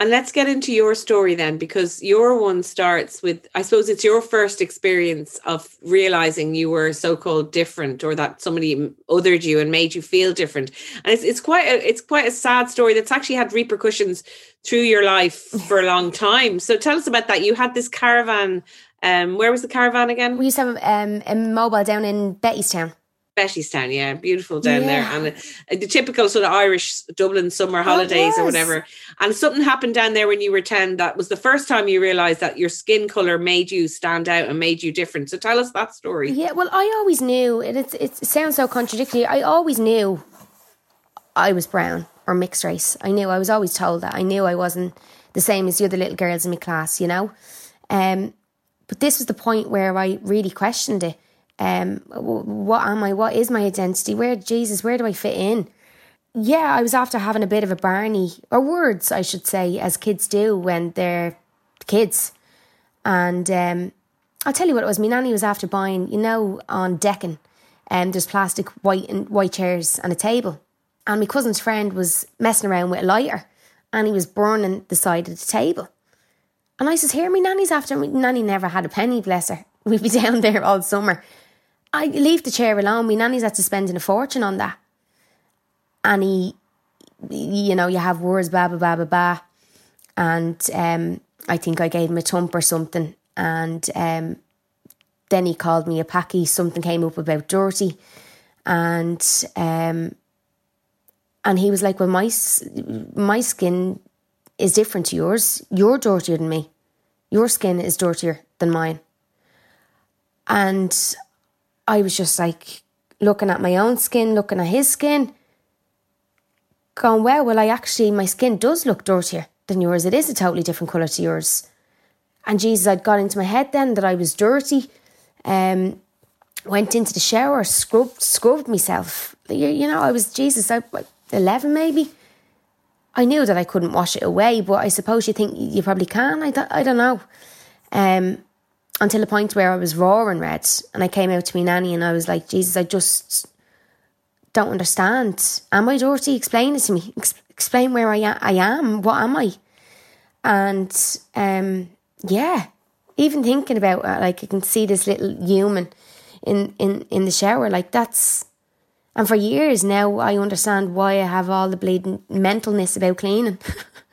And let's get into your story then, because your one starts with, I suppose it's your first experience of realizing you were so-called different, or that somebody othered you and made you feel different. And it's it's quite a it's quite a sad story that's actually had repercussions through your life for a long time. So tell us about that. You had this caravan. Um, where was the caravan again? We used to have um, a mobile down in Bettystown. Bettystown, yeah, beautiful down yeah. there, and uh, the typical sort of Irish Dublin summer holidays or whatever. And something happened down there when you were ten. That was the first time you realised that your skin color made you stand out and made you different. So tell us that story. Yeah, well, I always knew it. It, it sounds so contradictory. I always knew I was brown or mixed race. I knew. I was always told that. I knew I wasn't the same as the other little girls in my class. You know, um, but this was the point where I really questioned it um, what am I? What is my identity? Where, Jesus, where do I fit in? Yeah, I was after having a bit of a Barney, or words, I should say, as kids do when they're kids. And um, I'll tell you what it was. My nanny was after buying, you know, on Deccan, and um, there's plastic white and white chairs and a table. And my cousin's friend was messing around with a lighter, and he was burning the side of the table. And I says, "Here, my nanny's after me. Nanny never had a penny, bless her we'd be down there all summer. I leave the chair alone. My nanny's had to spending a fortune on that. And he, you know, you have words, ba ba ba ba ba. And um, I think I gave him a thump or something. And um, then he called me a packy. Something came up about dirty. And um, and he was like, Well, my, my skin is different to yours. You're dirtier than me. Your skin is dirtier than mine. And I was just like looking at my own skin, looking at his skin, going, well, well, I actually, my skin does look dirtier than yours. It is a totally different colour to yours. And Jesus, I'd got into my head then that I was dirty. Um, went into the shower, scrubbed, scrubbed myself. You, you know, I was, Jesus, I, 11 maybe. I knew that I couldn't wash it away, but I suppose you think you probably can. I, th- I don't know. Um, until the point where I was roaring red and I came out to me nanny and I was like, Jesus, I just don't understand. Am I dirty? Explain it to me. Ex- explain where I, am. Am. What am I? And um, yeah, even thinking about it, like I can see this little human in, in, in the shower. Like that's, and for years now, I understand why I have all the bleeding mentalness about cleaning.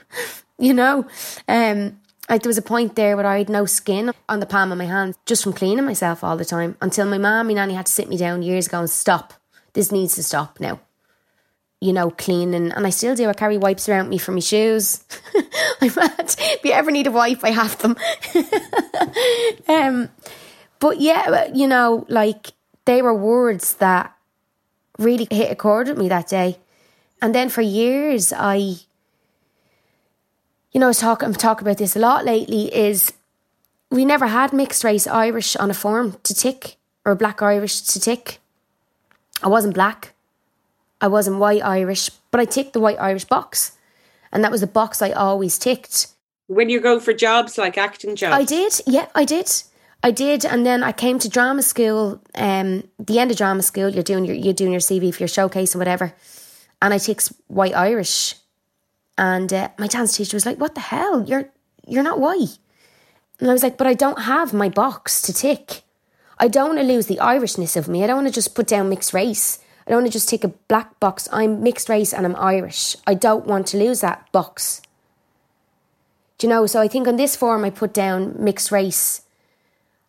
you know, um, like there was a point there where I had no skin on the palm of my hand just from cleaning myself all the time until my mum and nanny had to sit me down years ago and stop. This needs to stop now. You know, cleaning, and I still do. I carry wipes around me for my shoes. I'm mad. If you ever need a wipe, I have them. um, but yeah, you know, like they were words that really hit a chord with me that day. And then for years, I you know, I talking, I'm talking about this a lot lately, is we never had mixed race Irish on a form to tick or black Irish to tick. I wasn't black. I wasn't white Irish, but I ticked the white Irish box. And that was the box I always ticked. When you go for jobs like acting jobs? I did, yeah, I did. I did, and then I came to drama school. Um, the end of drama school, you're doing your you're doing your CV for your showcase and whatever, and I ticked white Irish, and uh, my dance teacher was like, "What the hell? You're you're not white." And I was like, "But I don't have my box to tick. I don't want to lose the Irishness of me. I don't want to just put down mixed race. I don't want to just tick a black box. I'm mixed race and I'm Irish. I don't want to lose that box." Do you know? So I think on this form I put down mixed race.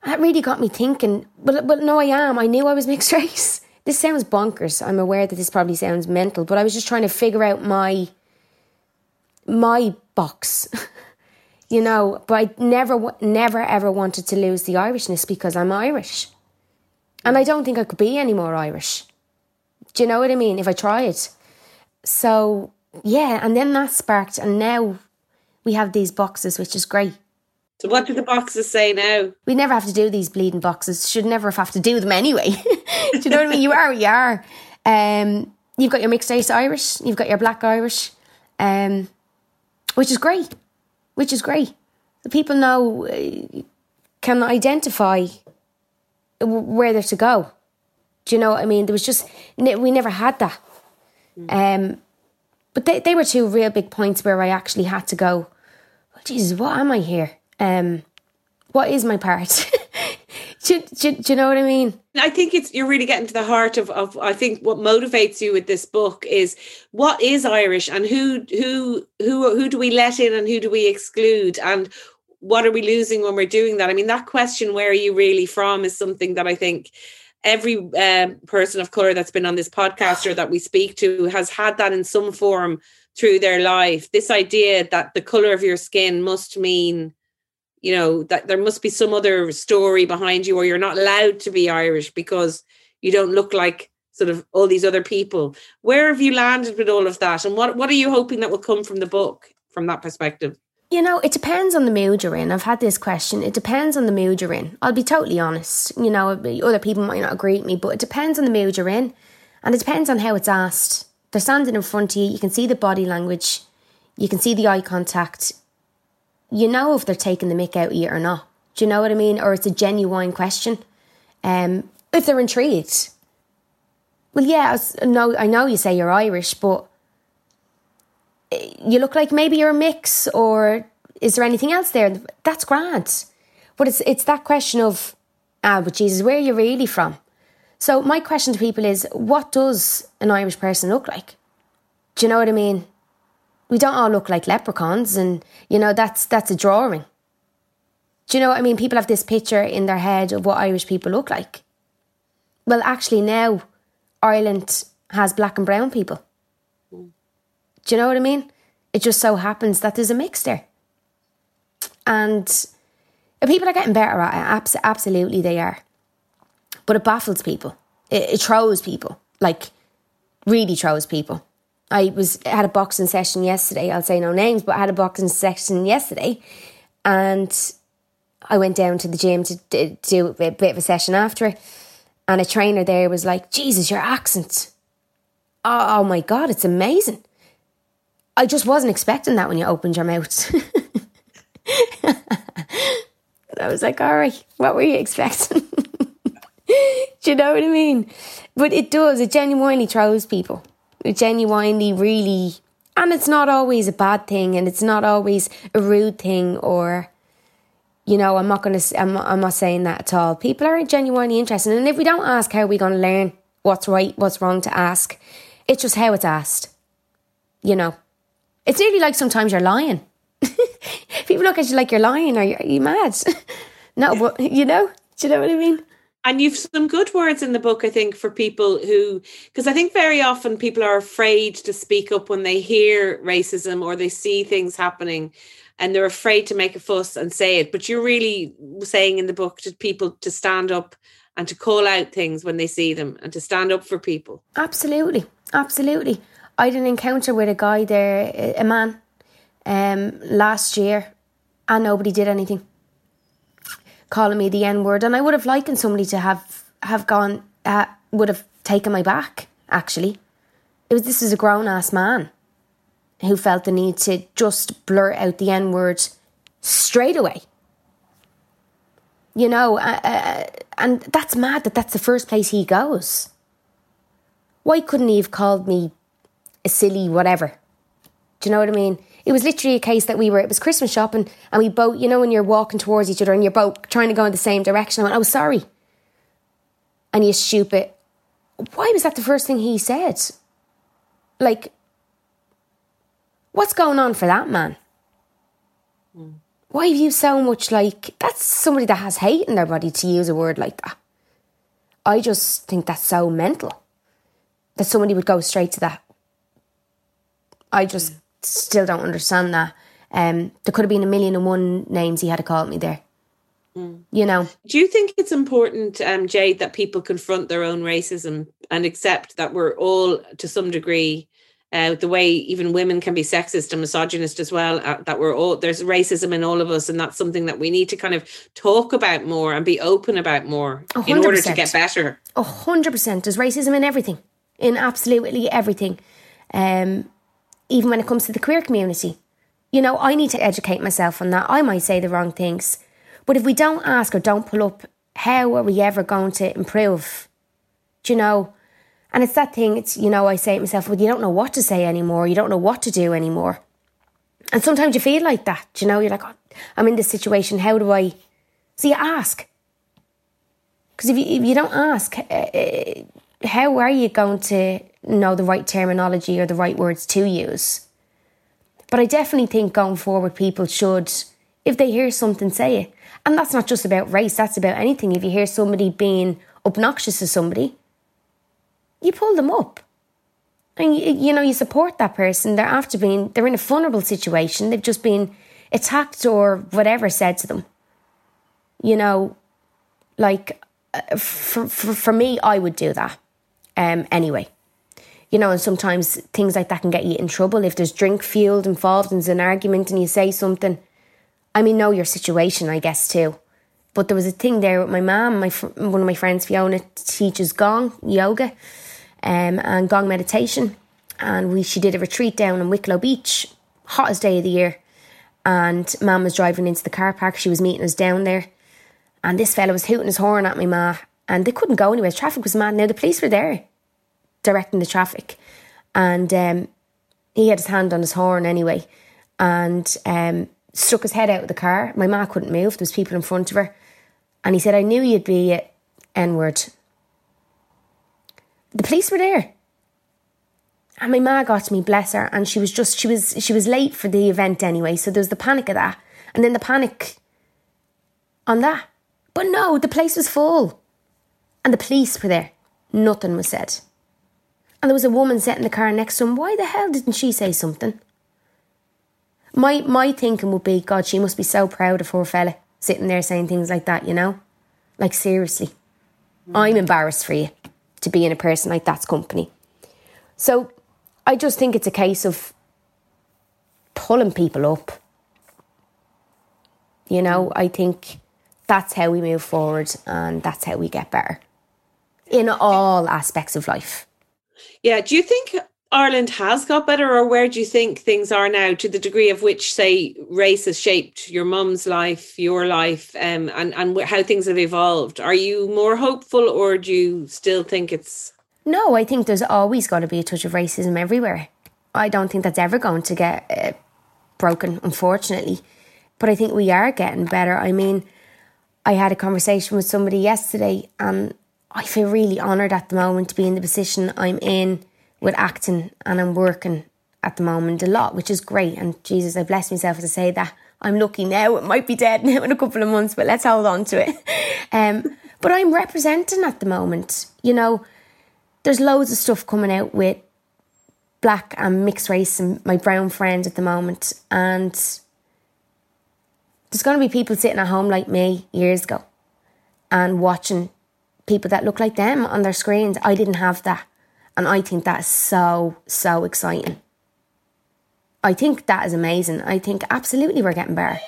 That really got me thinking. But but no, I am. I knew I was mixed race. This sounds bonkers. I'm aware that this probably sounds mental, but I was just trying to figure out my my box. you know, but I never, never, ever wanted to lose the Irishness because I'm Irish. And I don't think I could be any more Irish. Do you know what I mean? If I tried. So, yeah, and then that sparked, and now we have these boxes, which is great. So, what do the boxes say now? We never have to do these bleeding boxes. Should never have to do them anyway. do you know what I mean? You are, you are. Um, you've got your mixed race Irish, you've got your black Irish. Um, which is great, which is great. The people now uh, can identify where they're to go. Do you know what I mean? There was just we never had that. Um, but they they were two real big points where I actually had to go. Jesus, what am I here? Um, what is my part? do, do, do, you know what I mean? I think it's you're really getting to the heart of, of I think what motivates you with this book is what is Irish and who who who who do we let in and who do we exclude and what are we losing when we're doing that? I mean, that question, where are you really from, is something that I think every um, person of color that's been on this podcast or that we speak to has had that in some form through their life. This idea that the color of your skin must mean you know that there must be some other story behind you or you're not allowed to be irish because you don't look like sort of all these other people. Where have you landed with all of that and what what are you hoping that will come from the book from that perspective? You know it depends on the mood you're in. I've had this question. It depends on the mood you're in. I'll be totally honest. You know other people might not agree with me but it depends on the mood you're in and it depends on how it's asked. They're standing in front of you. You can see the body language. You can see the eye contact you know if they're taking the mick out of you or not. Do you know what I mean? Or it's a genuine question. Um, if they're intrigued. Well, yeah, I know, I know you say you're Irish, but eh, you look like maybe you're a mix, or is there anything else there? That's grand. But it's it's that question of Ah, but Jesus, where are you really from? So my question to people is, what does an Irish person look like? Do you know what I mean? We don't all look like leprechauns, and you know that's that's a drawing. Do you know what I mean? People have this picture in their head of what Irish people look like. Well, actually, now Ireland has black and brown people. Do you know what I mean? It just so happens that there's a mix there. And people are getting better at it. Absolutely, they are. But it baffles people. It, it throws people. Like, really throws people. I was had a boxing session yesterday. I'll say no names, but I had a boxing session yesterday, and I went down to the gym to, do a bit of a session after, it. and a trainer there was like, "Jesus, your accent! Oh, oh my god, it's amazing!" I just wasn't expecting that when you opened your mouth. I was like, all right, what were you expecting? Do you know what I mean? But it does, it genuinely throws people. Genuinely really, and it's not always a bad thing and it's not always a rude thing or, you know, I'm not to, I'm, I'm not saying that at all. People are genuinely interested. And if we don't ask, how are we to learn what's right, what's wrong to ask? It's just how it's asked. You know, it's nearly like sometimes you're lying. People look at you like you're lying. Are you, are you mad? no, but you know, do you know what I mean? And you've some good words in the book, I think, for people who, because I think very often people are afraid to speak up when they hear racism or they see things happening and they're afraid to make a fuss and say it. But you're really saying in the book to people to stand up and to call out things when they see them and to stand up for people. Absolutely. Absolutely. I had an encounter with a guy there, a man, um, last year, and nobody did anything, calling me the N word. And I would have likened somebody to have have gone, uh, would have taken my back. Actually, it was this is a grown ass man who felt the need to just blurt out the N word straight away. You know, uh, uh, and that's mad that that's the first place he goes. Why couldn't he have called me a silly whatever? Do you know what I mean? It was literally a case that we were, it was Christmas shopping and we both, you know, when you're walking towards each other and you're both trying to go in the same direction. I went, oh, sorry. And you stupid. Why was that the first thing he said? Like, what's going on for that man? Mm. Why have you so much like, that's somebody that has hate in their body to use a word like that. I just think that's so mental that somebody would go straight to that. I just still don't understand that. Um, there could have been a million and one names he had to call me there. Mm. You know. Do you think it's important, um, Jade, that people confront their own racism and accept that we're all, to some degree, uh, the way even women can be sexist and misogynist as well, uh, that we're all, there's racism in all of us. And that's something that we need to kind of talk about more and be open about more 100%. in order to get better. A hundred percent. There's racism in everything, in absolutely everything. Um, even when it comes to the queer community. You know, I need to educate myself on that. I might say the wrong things. But if we don't ask or don't pull up, how are we ever going to improve? Do you know? And it's that thing, it's, you know, I say to myself, well, you don't know what to say anymore. You don't know what to do anymore. And sometimes you feel like that, you know, you're like, oh, I'm in this situation. How do I? So you ask. Because if you, if you don't ask, uh, how are you going to know the right terminology or the right words to use. But I definitely think going forward, people should, if they hear something, say it. And that's not just about race, that's about anything. If you hear somebody being obnoxious to somebody, you pull them up. And you, you know, you support that person. They're after being, they're in a vulnerable situation. They've just been attacked or whatever said to them. You know, like uh, for, for, for me, I would do that um, anyway you know, and sometimes things like that can get you in trouble if there's drink fueled involved and there's an argument and you say something. I mean, know your situation, I guess, too. But there was a thing there with my mum. My one of my friends, Fiona, teaches gong yoga, um, and gong meditation, and we she did a retreat down in Wicklow Beach, hottest day of the year. And mum was driving into the car park. She was meeting us down there, and this fella was hooting his horn at my ma, and they couldn't go anywhere. Traffic was mad. Now the police were there, directing the traffic. And um, he had his hand on his horn anyway and um, stuck his head out of the car. My ma couldn't move, there was people in front of her. And he said, I knew you'd be N word. The police were there. And my ma got to me, bless her, and she was just she was she was late for the event anyway, so there was the panic of that. And then the panic on that. But no, the place was full. And the police were there. Nothing was said. And there was a woman sitting in the car next to him. Why the hell didn't she say something? My my thinking would be, God, she must be so proud of her fella sitting there saying things like that, you know? Like seriously. I'm embarrassed for you to be in a person like that's company. So I just think it's a case of pulling people up. You know, I think that's how we move forward and that's how we get better in all aspects of life. Yeah. Do you think Ireland has got better, or where do you think things are now to the degree of which, say, race has shaped your mum's life, your life, um, and, and how things have evolved? Are you more hopeful, or do you still think it's no, I think there's always got to be a touch of racism everywhere. I don't think that's ever going to get uh, broken, unfortunately. But I think we are getting better. I mean, I had a conversation with somebody yesterday, and I feel really honoured at the moment to be in the position I'm in with acting, and I'm working at the moment a lot, which is great. And Jesus, I bless myself to say that. I'm lucky now. It might be dead now in a couple of months, but let's hold on to it. Um, but I'm representing at the moment. You know, there's loads of stuff coming out with black and mixed race and my brown friends at the moment. And there's going to be people sitting at home like me years ago and watching people that look like them on their screens. I didn't have that. And I think that is so, so exciting. I think that is amazing. I think absolutely we're getting better.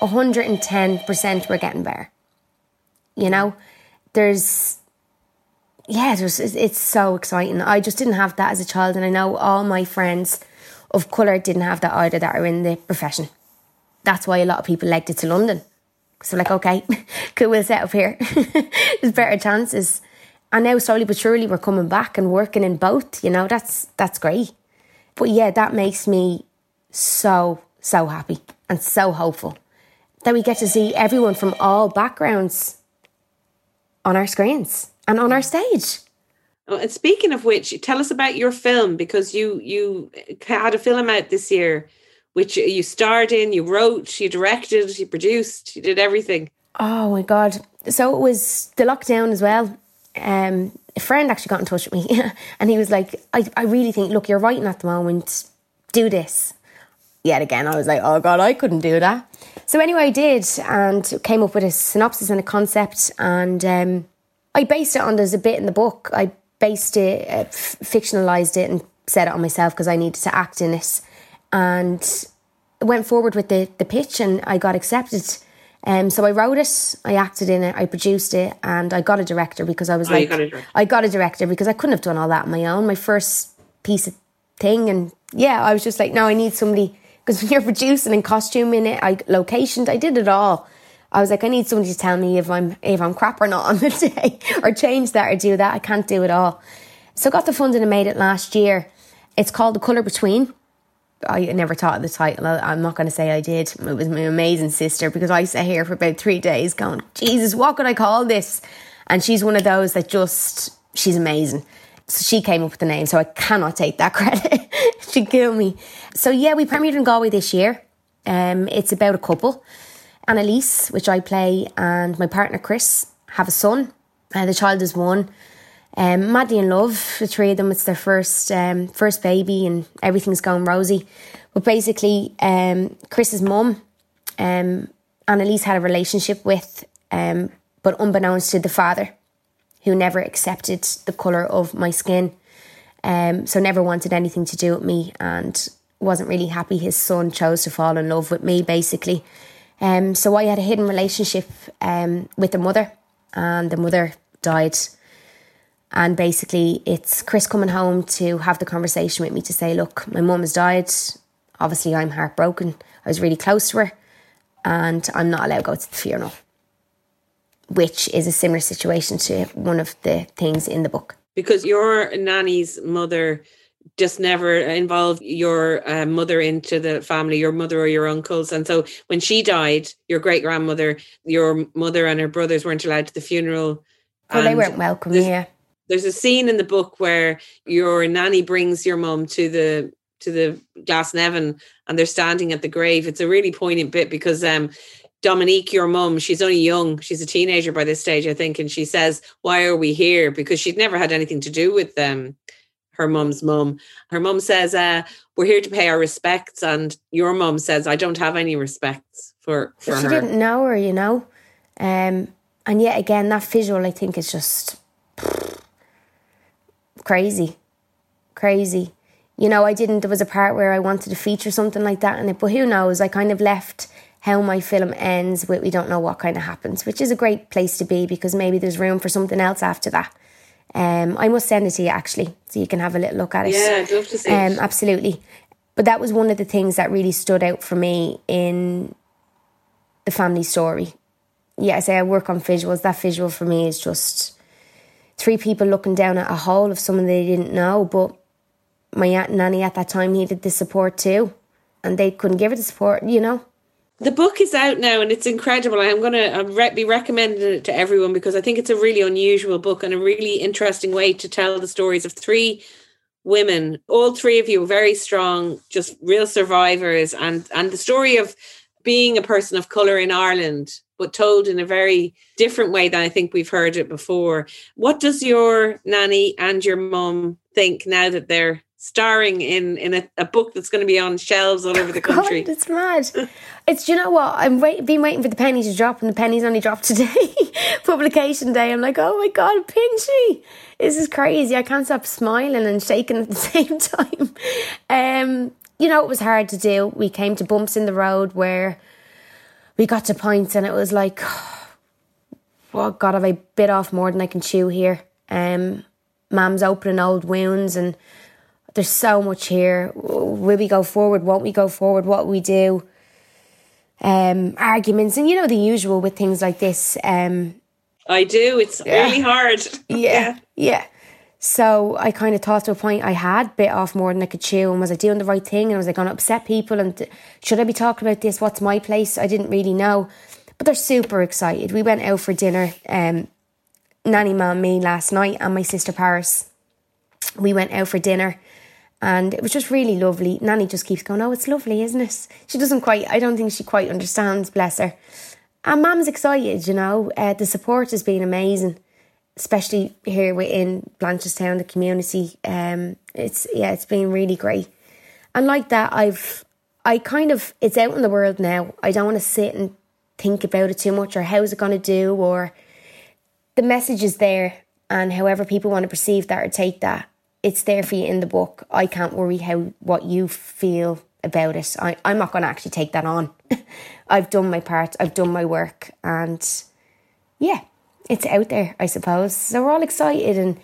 110% we're getting better. You know, there's yeah, was, it's so exciting. I just didn't have that as a child, and I know all my friends of colour didn't have that either that are in the profession. That's why a lot of people legged it to London. So, like, okay, cool, we'll set up here. There's better chances. And now, slowly but surely, we're coming back and working in both. You know, that's that's great. But yeah, that makes me so so happy and so hopeful that we get to see everyone from all backgrounds on our screens and on our stage. And speaking of which, tell us about your film because you you had a film out this year, which you starred in, you wrote, you directed, you produced, you did everything. Oh my god! So it was the lockdown as well. Um, a friend actually got in touch with me, and he was like, I, "I really think, look, you're writing at the moment. Do this." Yet again, I was like, "Oh god, I couldn't do that." So anyway, I did, and came up with a synopsis and a concept, and um, I based it on there's a bit in the book. I based it, uh, f- fictionalized it, and said it on myself because I needed to act in it, and went forward with the the pitch, and I got accepted. Um, so I wrote it, I acted in it, I produced it, and I got a director because I was oh, like, got I got a director because I couldn't have done all that on my own. My first piece of thing, and yeah, I was just like, no, I need somebody because when you're producing and costuming it, I locationed, I did it all. I was like, I need somebody to tell me if I'm if I'm crap or not on the day, or change that or do that. I can't do it all. So I got the funding and made it last year. It's called The Colour Between. I never thought of the title. I'm not going to say I did. It was my amazing sister because I sat here for about three days going, Jesus, what could I call this? And she's one of those that just, she's amazing. So she came up with the name, so I cannot take that credit. She'd kill me. So yeah, we premiered in Galway this year. Um, it's about a couple. Annalise, which I play, and my partner Chris have a son. Uh, the child is one. Um, madly in love, the three of them. It's their first um, first baby, and everything's going rosy. But basically, um, Chris's mum, um, Annalise had a relationship with, um, but unbeknownst to the father, who never accepted the colour of my skin. Um, so never wanted anything to do with me, and wasn't really happy. His son chose to fall in love with me, basically. Um, so I had a hidden relationship with the mother, and the mother died. And basically, it's Chris coming home to have the conversation with me to say, Look, my mum has died. Obviously, I'm heartbroken. I was really close to her, and I'm not allowed to go to the funeral, which is a similar situation to one of the things in the book. Because your nanny's mother just never involved your uh, mother into the family, your mother or your uncles. And so when she died, your great grandmother, your mother and her brothers weren't allowed to the funeral. Oh, they weren't welcome, yeah. There's a scene in the book where your nanny brings your mum to the to the Glasnevin and they're standing at the grave. It's a really poignant bit because um Dominique, your mum, she's only young. She's a teenager by this stage, I think. And she says, Why are we here? Because she'd never had anything to do with them, her mum's mum. Her mum says, uh, We're here to pay our respects. And your mum says, I don't have any respects for, for she her. didn't know her, you know. Um, and yet again, that visual, I think, is just crazy. Crazy. You know, I didn't, there was a part where I wanted to feature something like that in it, but who knows? I kind of left how my film ends with we don't know what kind of happens, which is a great place to be because maybe there's room for something else after that. Um, I must send it to you actually, so you can have a little look at it. Yeah, I'd love to see Um, it. absolutely. But that was one of the things that really stood out for me in the family story. Yeah, I say I work on visuals. That visual for me is just three people looking down at a hole of someone they didn't know, but my aunt and nanny at that time needed the support too, and they couldn't give her the support. You know. The book is out now and it's incredible. I'm going to be recommending it to everyone because I think it's a really unusual book and a really interesting way to tell the stories of three women. All three of you very strong, just real survivors, and and the story of being a person of color in Ireland, but told in a very different way than I think we've heard it before. What does your nanny and your mum think now that they're starring in in a, a book that's going to be on shelves all over the country? God, it's mad. It's you know what? I'm wait, been waiting for the penny to drop, and the penny's only dropped today, publication day. I'm like, oh my god, Pinchy, this is crazy. I can't stop smiling and shaking at the same time. Um, you know, it was hard to do. We came to bumps in the road where we got to points, and it was like, oh God, have I bit off more than I can chew here? Um, Mum's opening old wounds and there's so much here. Will we go forward? Won't we go forward? What we do? Um, arguments and you know the usual with things like this. Um, I do. It's really hard. yeah, yeah. So I kind of thought to a point I had bit off more than I could chew, and was I doing the right thing? And was I going to upset people? And should I be talking about this? What's my place? I didn't really know, but they're super excited. We went out for dinner. Um, Nanny, mom, me last night, and my sister Paris. We went out for dinner and it was just really lovely. Nanny just keeps going, Oh, it's lovely, isn't it? She doesn't quite, I don't think she quite understands, bless her. And mum's excited, you know. Uh, the support has been amazing, especially here within Blanchardstown, the community. Um, it's, yeah, it's been really great. And like that, I've, I kind of, it's out in the world now. I don't want to sit and think about it too much or how's it going to do or the message is there. And however people want to perceive that or take that, it's there for you in the book. I can't worry how what you feel about it. I, I'm not going to actually take that on. I've done my part. I've done my work, and yeah, it's out there. I suppose. So we're all excited, and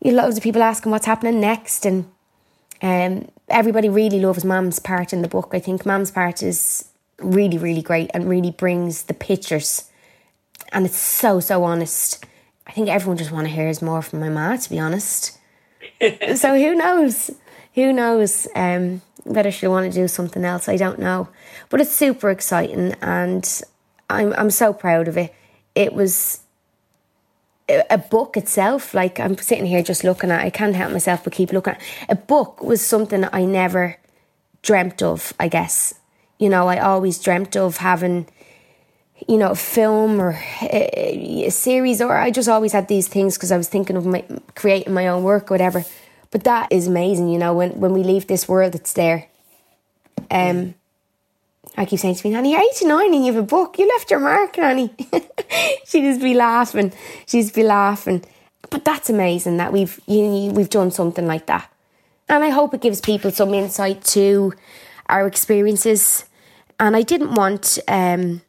you loads of people asking what's happening next, and um, everybody really loves Mam's part in the book. I think Mam's part is really, really great and really brings the pictures, and it's so so honest. I think everyone just want to hear more from my ma, to be honest so who knows? Who knows? Um, whether she'll want to do something else, I don't know. But it's super exciting, and I'm I'm so proud of it. It was a book itself. Like I'm sitting here just looking at. I can't help myself but keep looking. at A book was something I never dreamt of. I guess you know I always dreamt of having you know, a film or a, a, series, or I just always had these things because I was thinking of my, creating my own work or whatever. But that is amazing, you know, when, when we leave this world, it's there. Um, I keep saying to me, Nanny, you're 89 and you have a book. You left your mark, Nanny. She'd just be laughing. She'd just be laughing. But that's amazing that we've you, we've done something like that. And I hope it gives people some insight to our experiences. And I didn't want... Um,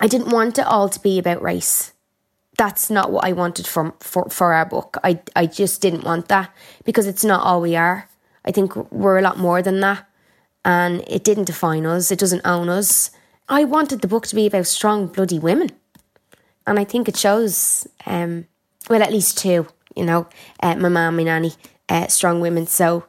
I didn't want it all to be about race. That's not what I wanted from for, for our book. I I just didn't want that because it's not all we are. I think we're a lot more than that. And it didn't define us, it doesn't own us. I wanted the book to be about strong bloody women. And I think it shows um well at least two, you know, uh, my mum, my nanny, uh, strong women. So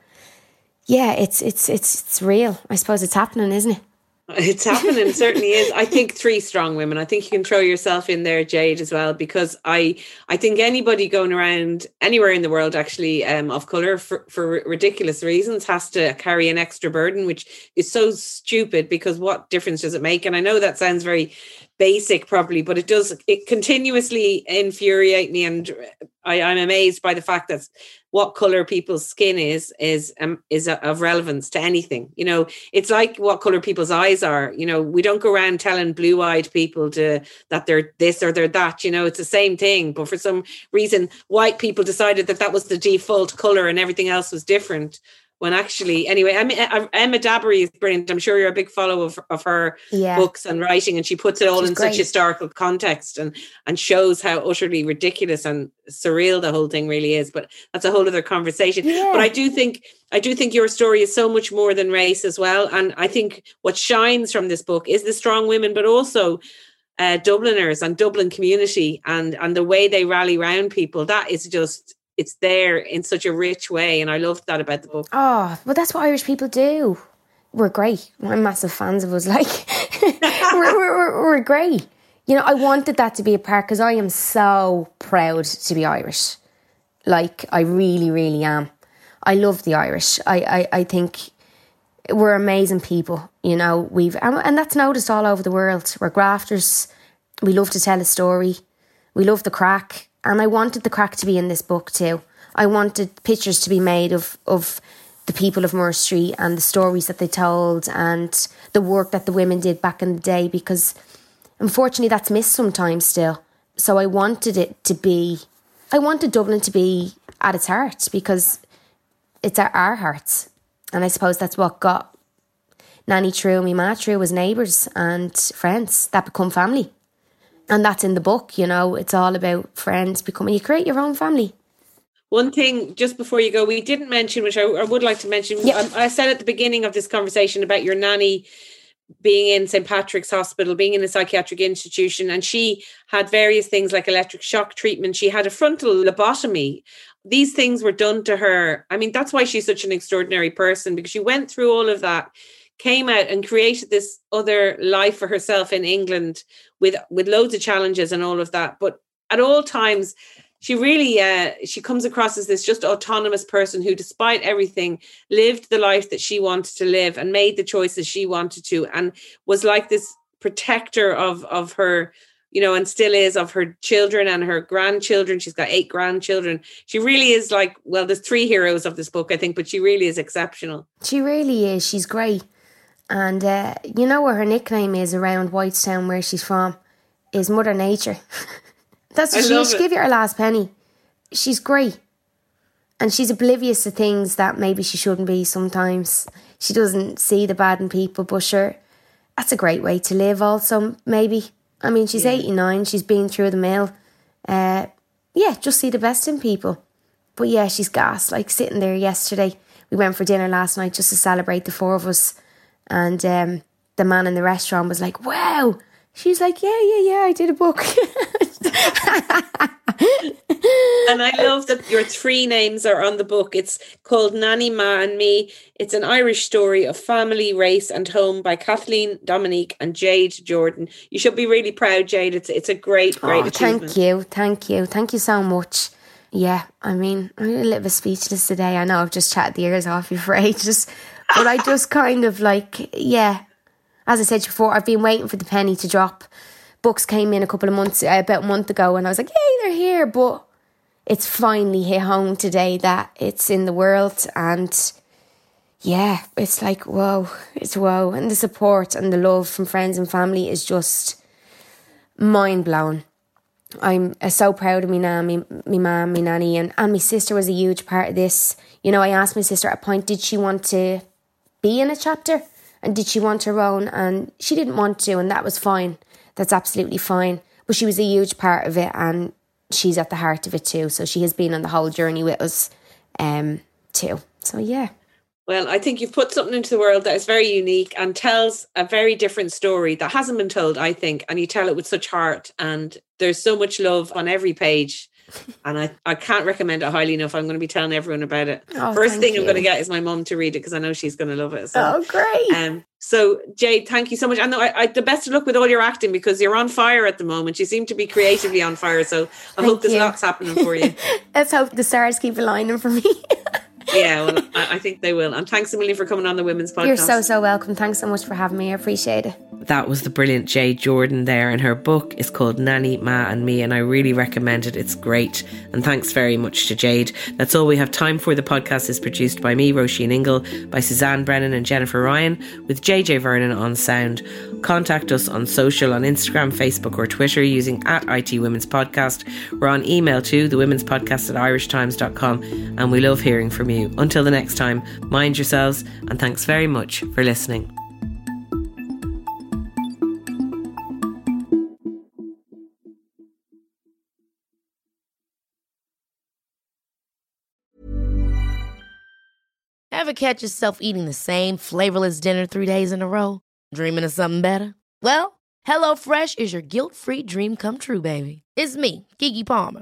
yeah, it's it's it's it's real. I suppose it's happening, isn't it? It's happening, certainly is. I think three strong women. I think you can throw yourself in there, Jade, as well, because I I think anybody going around anywhere in the world actually um, of colour for, for ridiculous reasons has to carry an extra burden, which is so stupid because what difference does it make? And I know that sounds very basic probably but it does it continuously infuriate me. And I, i'm amazed by the fact that what color people's skin is is um, is of relevance to anything. You know it's like what color people's eyes are. You know we don't go around telling blue-eyed people to that they're this or they're that. You know it's the same thing but for some reason white people decided that that was the default color and everything else was different when actually anyway I mean, emma dabiri is brilliant i'm sure you're a big follower of, of her yeah. books and writing and she puts it all She's in great. such historical context and and shows how utterly ridiculous and surreal the whole thing really is but that's a whole other conversation yeah. but i do think i do think your story is so much more than race as well and i think what shines from this book is the strong women but also uh, Dubliners and Dublin community and and the way they rally around people that is just it's there in such a rich way, and I love that about the book. Oh, well, that's what Irish people do. We're great. I'm massive fans of us. Like, we're, we're, we're great. You know, I wanted that to be a part because I am so proud to be Irish. Like, I really, really am. I love the Irish. I, I, I think we're amazing people. You know, we've and, and that's noticed all over the world. We're grafters. We love to tell a story. We love the crack. And I wanted the crack to be in this book too. I wanted pictures to be made of, of the people of Moore Street and the stories that they told and the work that the women did back in the day because unfortunately that's missed sometimes still. So I wanted it to be, I wanted Dublin to be at its heart because it's at our hearts. And I suppose that's what got Nanny True and me Ma True as neighbours and friends that become family and that's in the book you know it's all about friends becoming you create your own family. One thing just before you go we didn't mention which i, I would like to mention yep. I, um, I, said at the beginning of this conversation about your nanny being in st patrick's hospital being in a psychiatric institution and she had various things like electric shock treatment. She had a frontal lobotomy. These things were done to her. I mean that's why she's such an extraordinary person because she went through all of that came out and created this other life for herself in England with with loads of challenges and all of that. But at all times, she really uh, she comes across as this just autonomous person who, despite everything, lived the life that she wanted to live and made the choices she wanted to, and was like this protector of of her you know, and still is of her children and her grandchildren. She's got eight grandchildren. She really is like, well, there's three heroes of this book, I think, but she really is exceptional. She really is. She's great. And uh, you know what her nickname is around Whitestown, where she's from, is Mother Nature. That's what she, she give you her last penny. She's great. And she's oblivious to things that maybe she shouldn't be sometimes. She doesn't see the bad in people, but sure, that's a great way to live, also, maybe. I mean, she's yeah. 89, she's been through the mill. Uh, yeah, just see the best in people. But yeah, she's gas. Like sitting there yesterday, we went for dinner last night just to celebrate the four of us and um, the man in the restaurant was like, wow. She's like, yeah, yeah, yeah, I did a book. and I love that your three names are on the book. It's called Nanny Ma and Me. It's an Irish story of family, race, and home by Kathleen Dominique and Jade Jordan. You should be really proud, Jade. It's it's a great, great oh, Thank you, thank you, thank you so much. Yeah, I mean, I'm a little bit speechless today. I know I've just chatted the ears off you for ages, but I just kind of like, yeah, as I said before, I've been waiting for the penny to drop. Books came in a couple of months, uh, about a month ago, and I was like, yay, they're here. But it's finally hit home today that it's in the world. And yeah, it's like, whoa, it's whoa. And the support and the love from friends and family is just mind blowing. I'm uh, so proud of me now, me, me mum, me nanny, and, and my sister was a huge part of this. You know, I asked my sister at a point, did she want to be in a chapter? And did she want her own? And she didn't want to, and that was fine. That's absolutely fine. But she was a huge part of it, and she's at the heart of it too. So she has been on the whole journey with us um, too. So yeah. Well, I think you've put something into the world that is very unique and tells a very different story that hasn't been told, I think. And you tell it with such heart, and there's so much love on every page And I, I can't recommend it highly enough. I'm going to be telling everyone about it. Oh, First thing you. I'm going to get is my mom to read it because I know she's going to love it. So. Oh, great. Um, so Jade, thank you so much. And I, I, the best of luck with all your acting because you're on fire at the moment. You seem to be creatively on fire. So I Thank hope there's you. lots happening for you. Let's hope the stars keep aligning for me. yeah, well, I, I think they will. And thanks a million for coming on the Women's Podcast. You're so, so welcome. Thanks so much for having me. I appreciate it. That was the brilliant Jade Jordan there, and her book is called Nanny, Ma, and Me, and I really recommend it. It's great. And thanks very much to Jade. That's all we have time for. The podcast is produced by me, Róisín Ingle, by Suzanne Brennan and Jennifer Ryan, with JJ Vernon on sound. Contact us on social on Instagram, Facebook, or Twitter using at IT Women's Podcast. We're on email too, the women's podcast at irishtimes.com, and we love hearing from you. Until the next time, mind yourselves, and thanks very much for listening. Ever catch yourself eating the same flavorless dinner three days in a row? Dreaming of something better? Well, HelloFresh is your guilt-free dream come true, baby. It's me, Keke Palmer.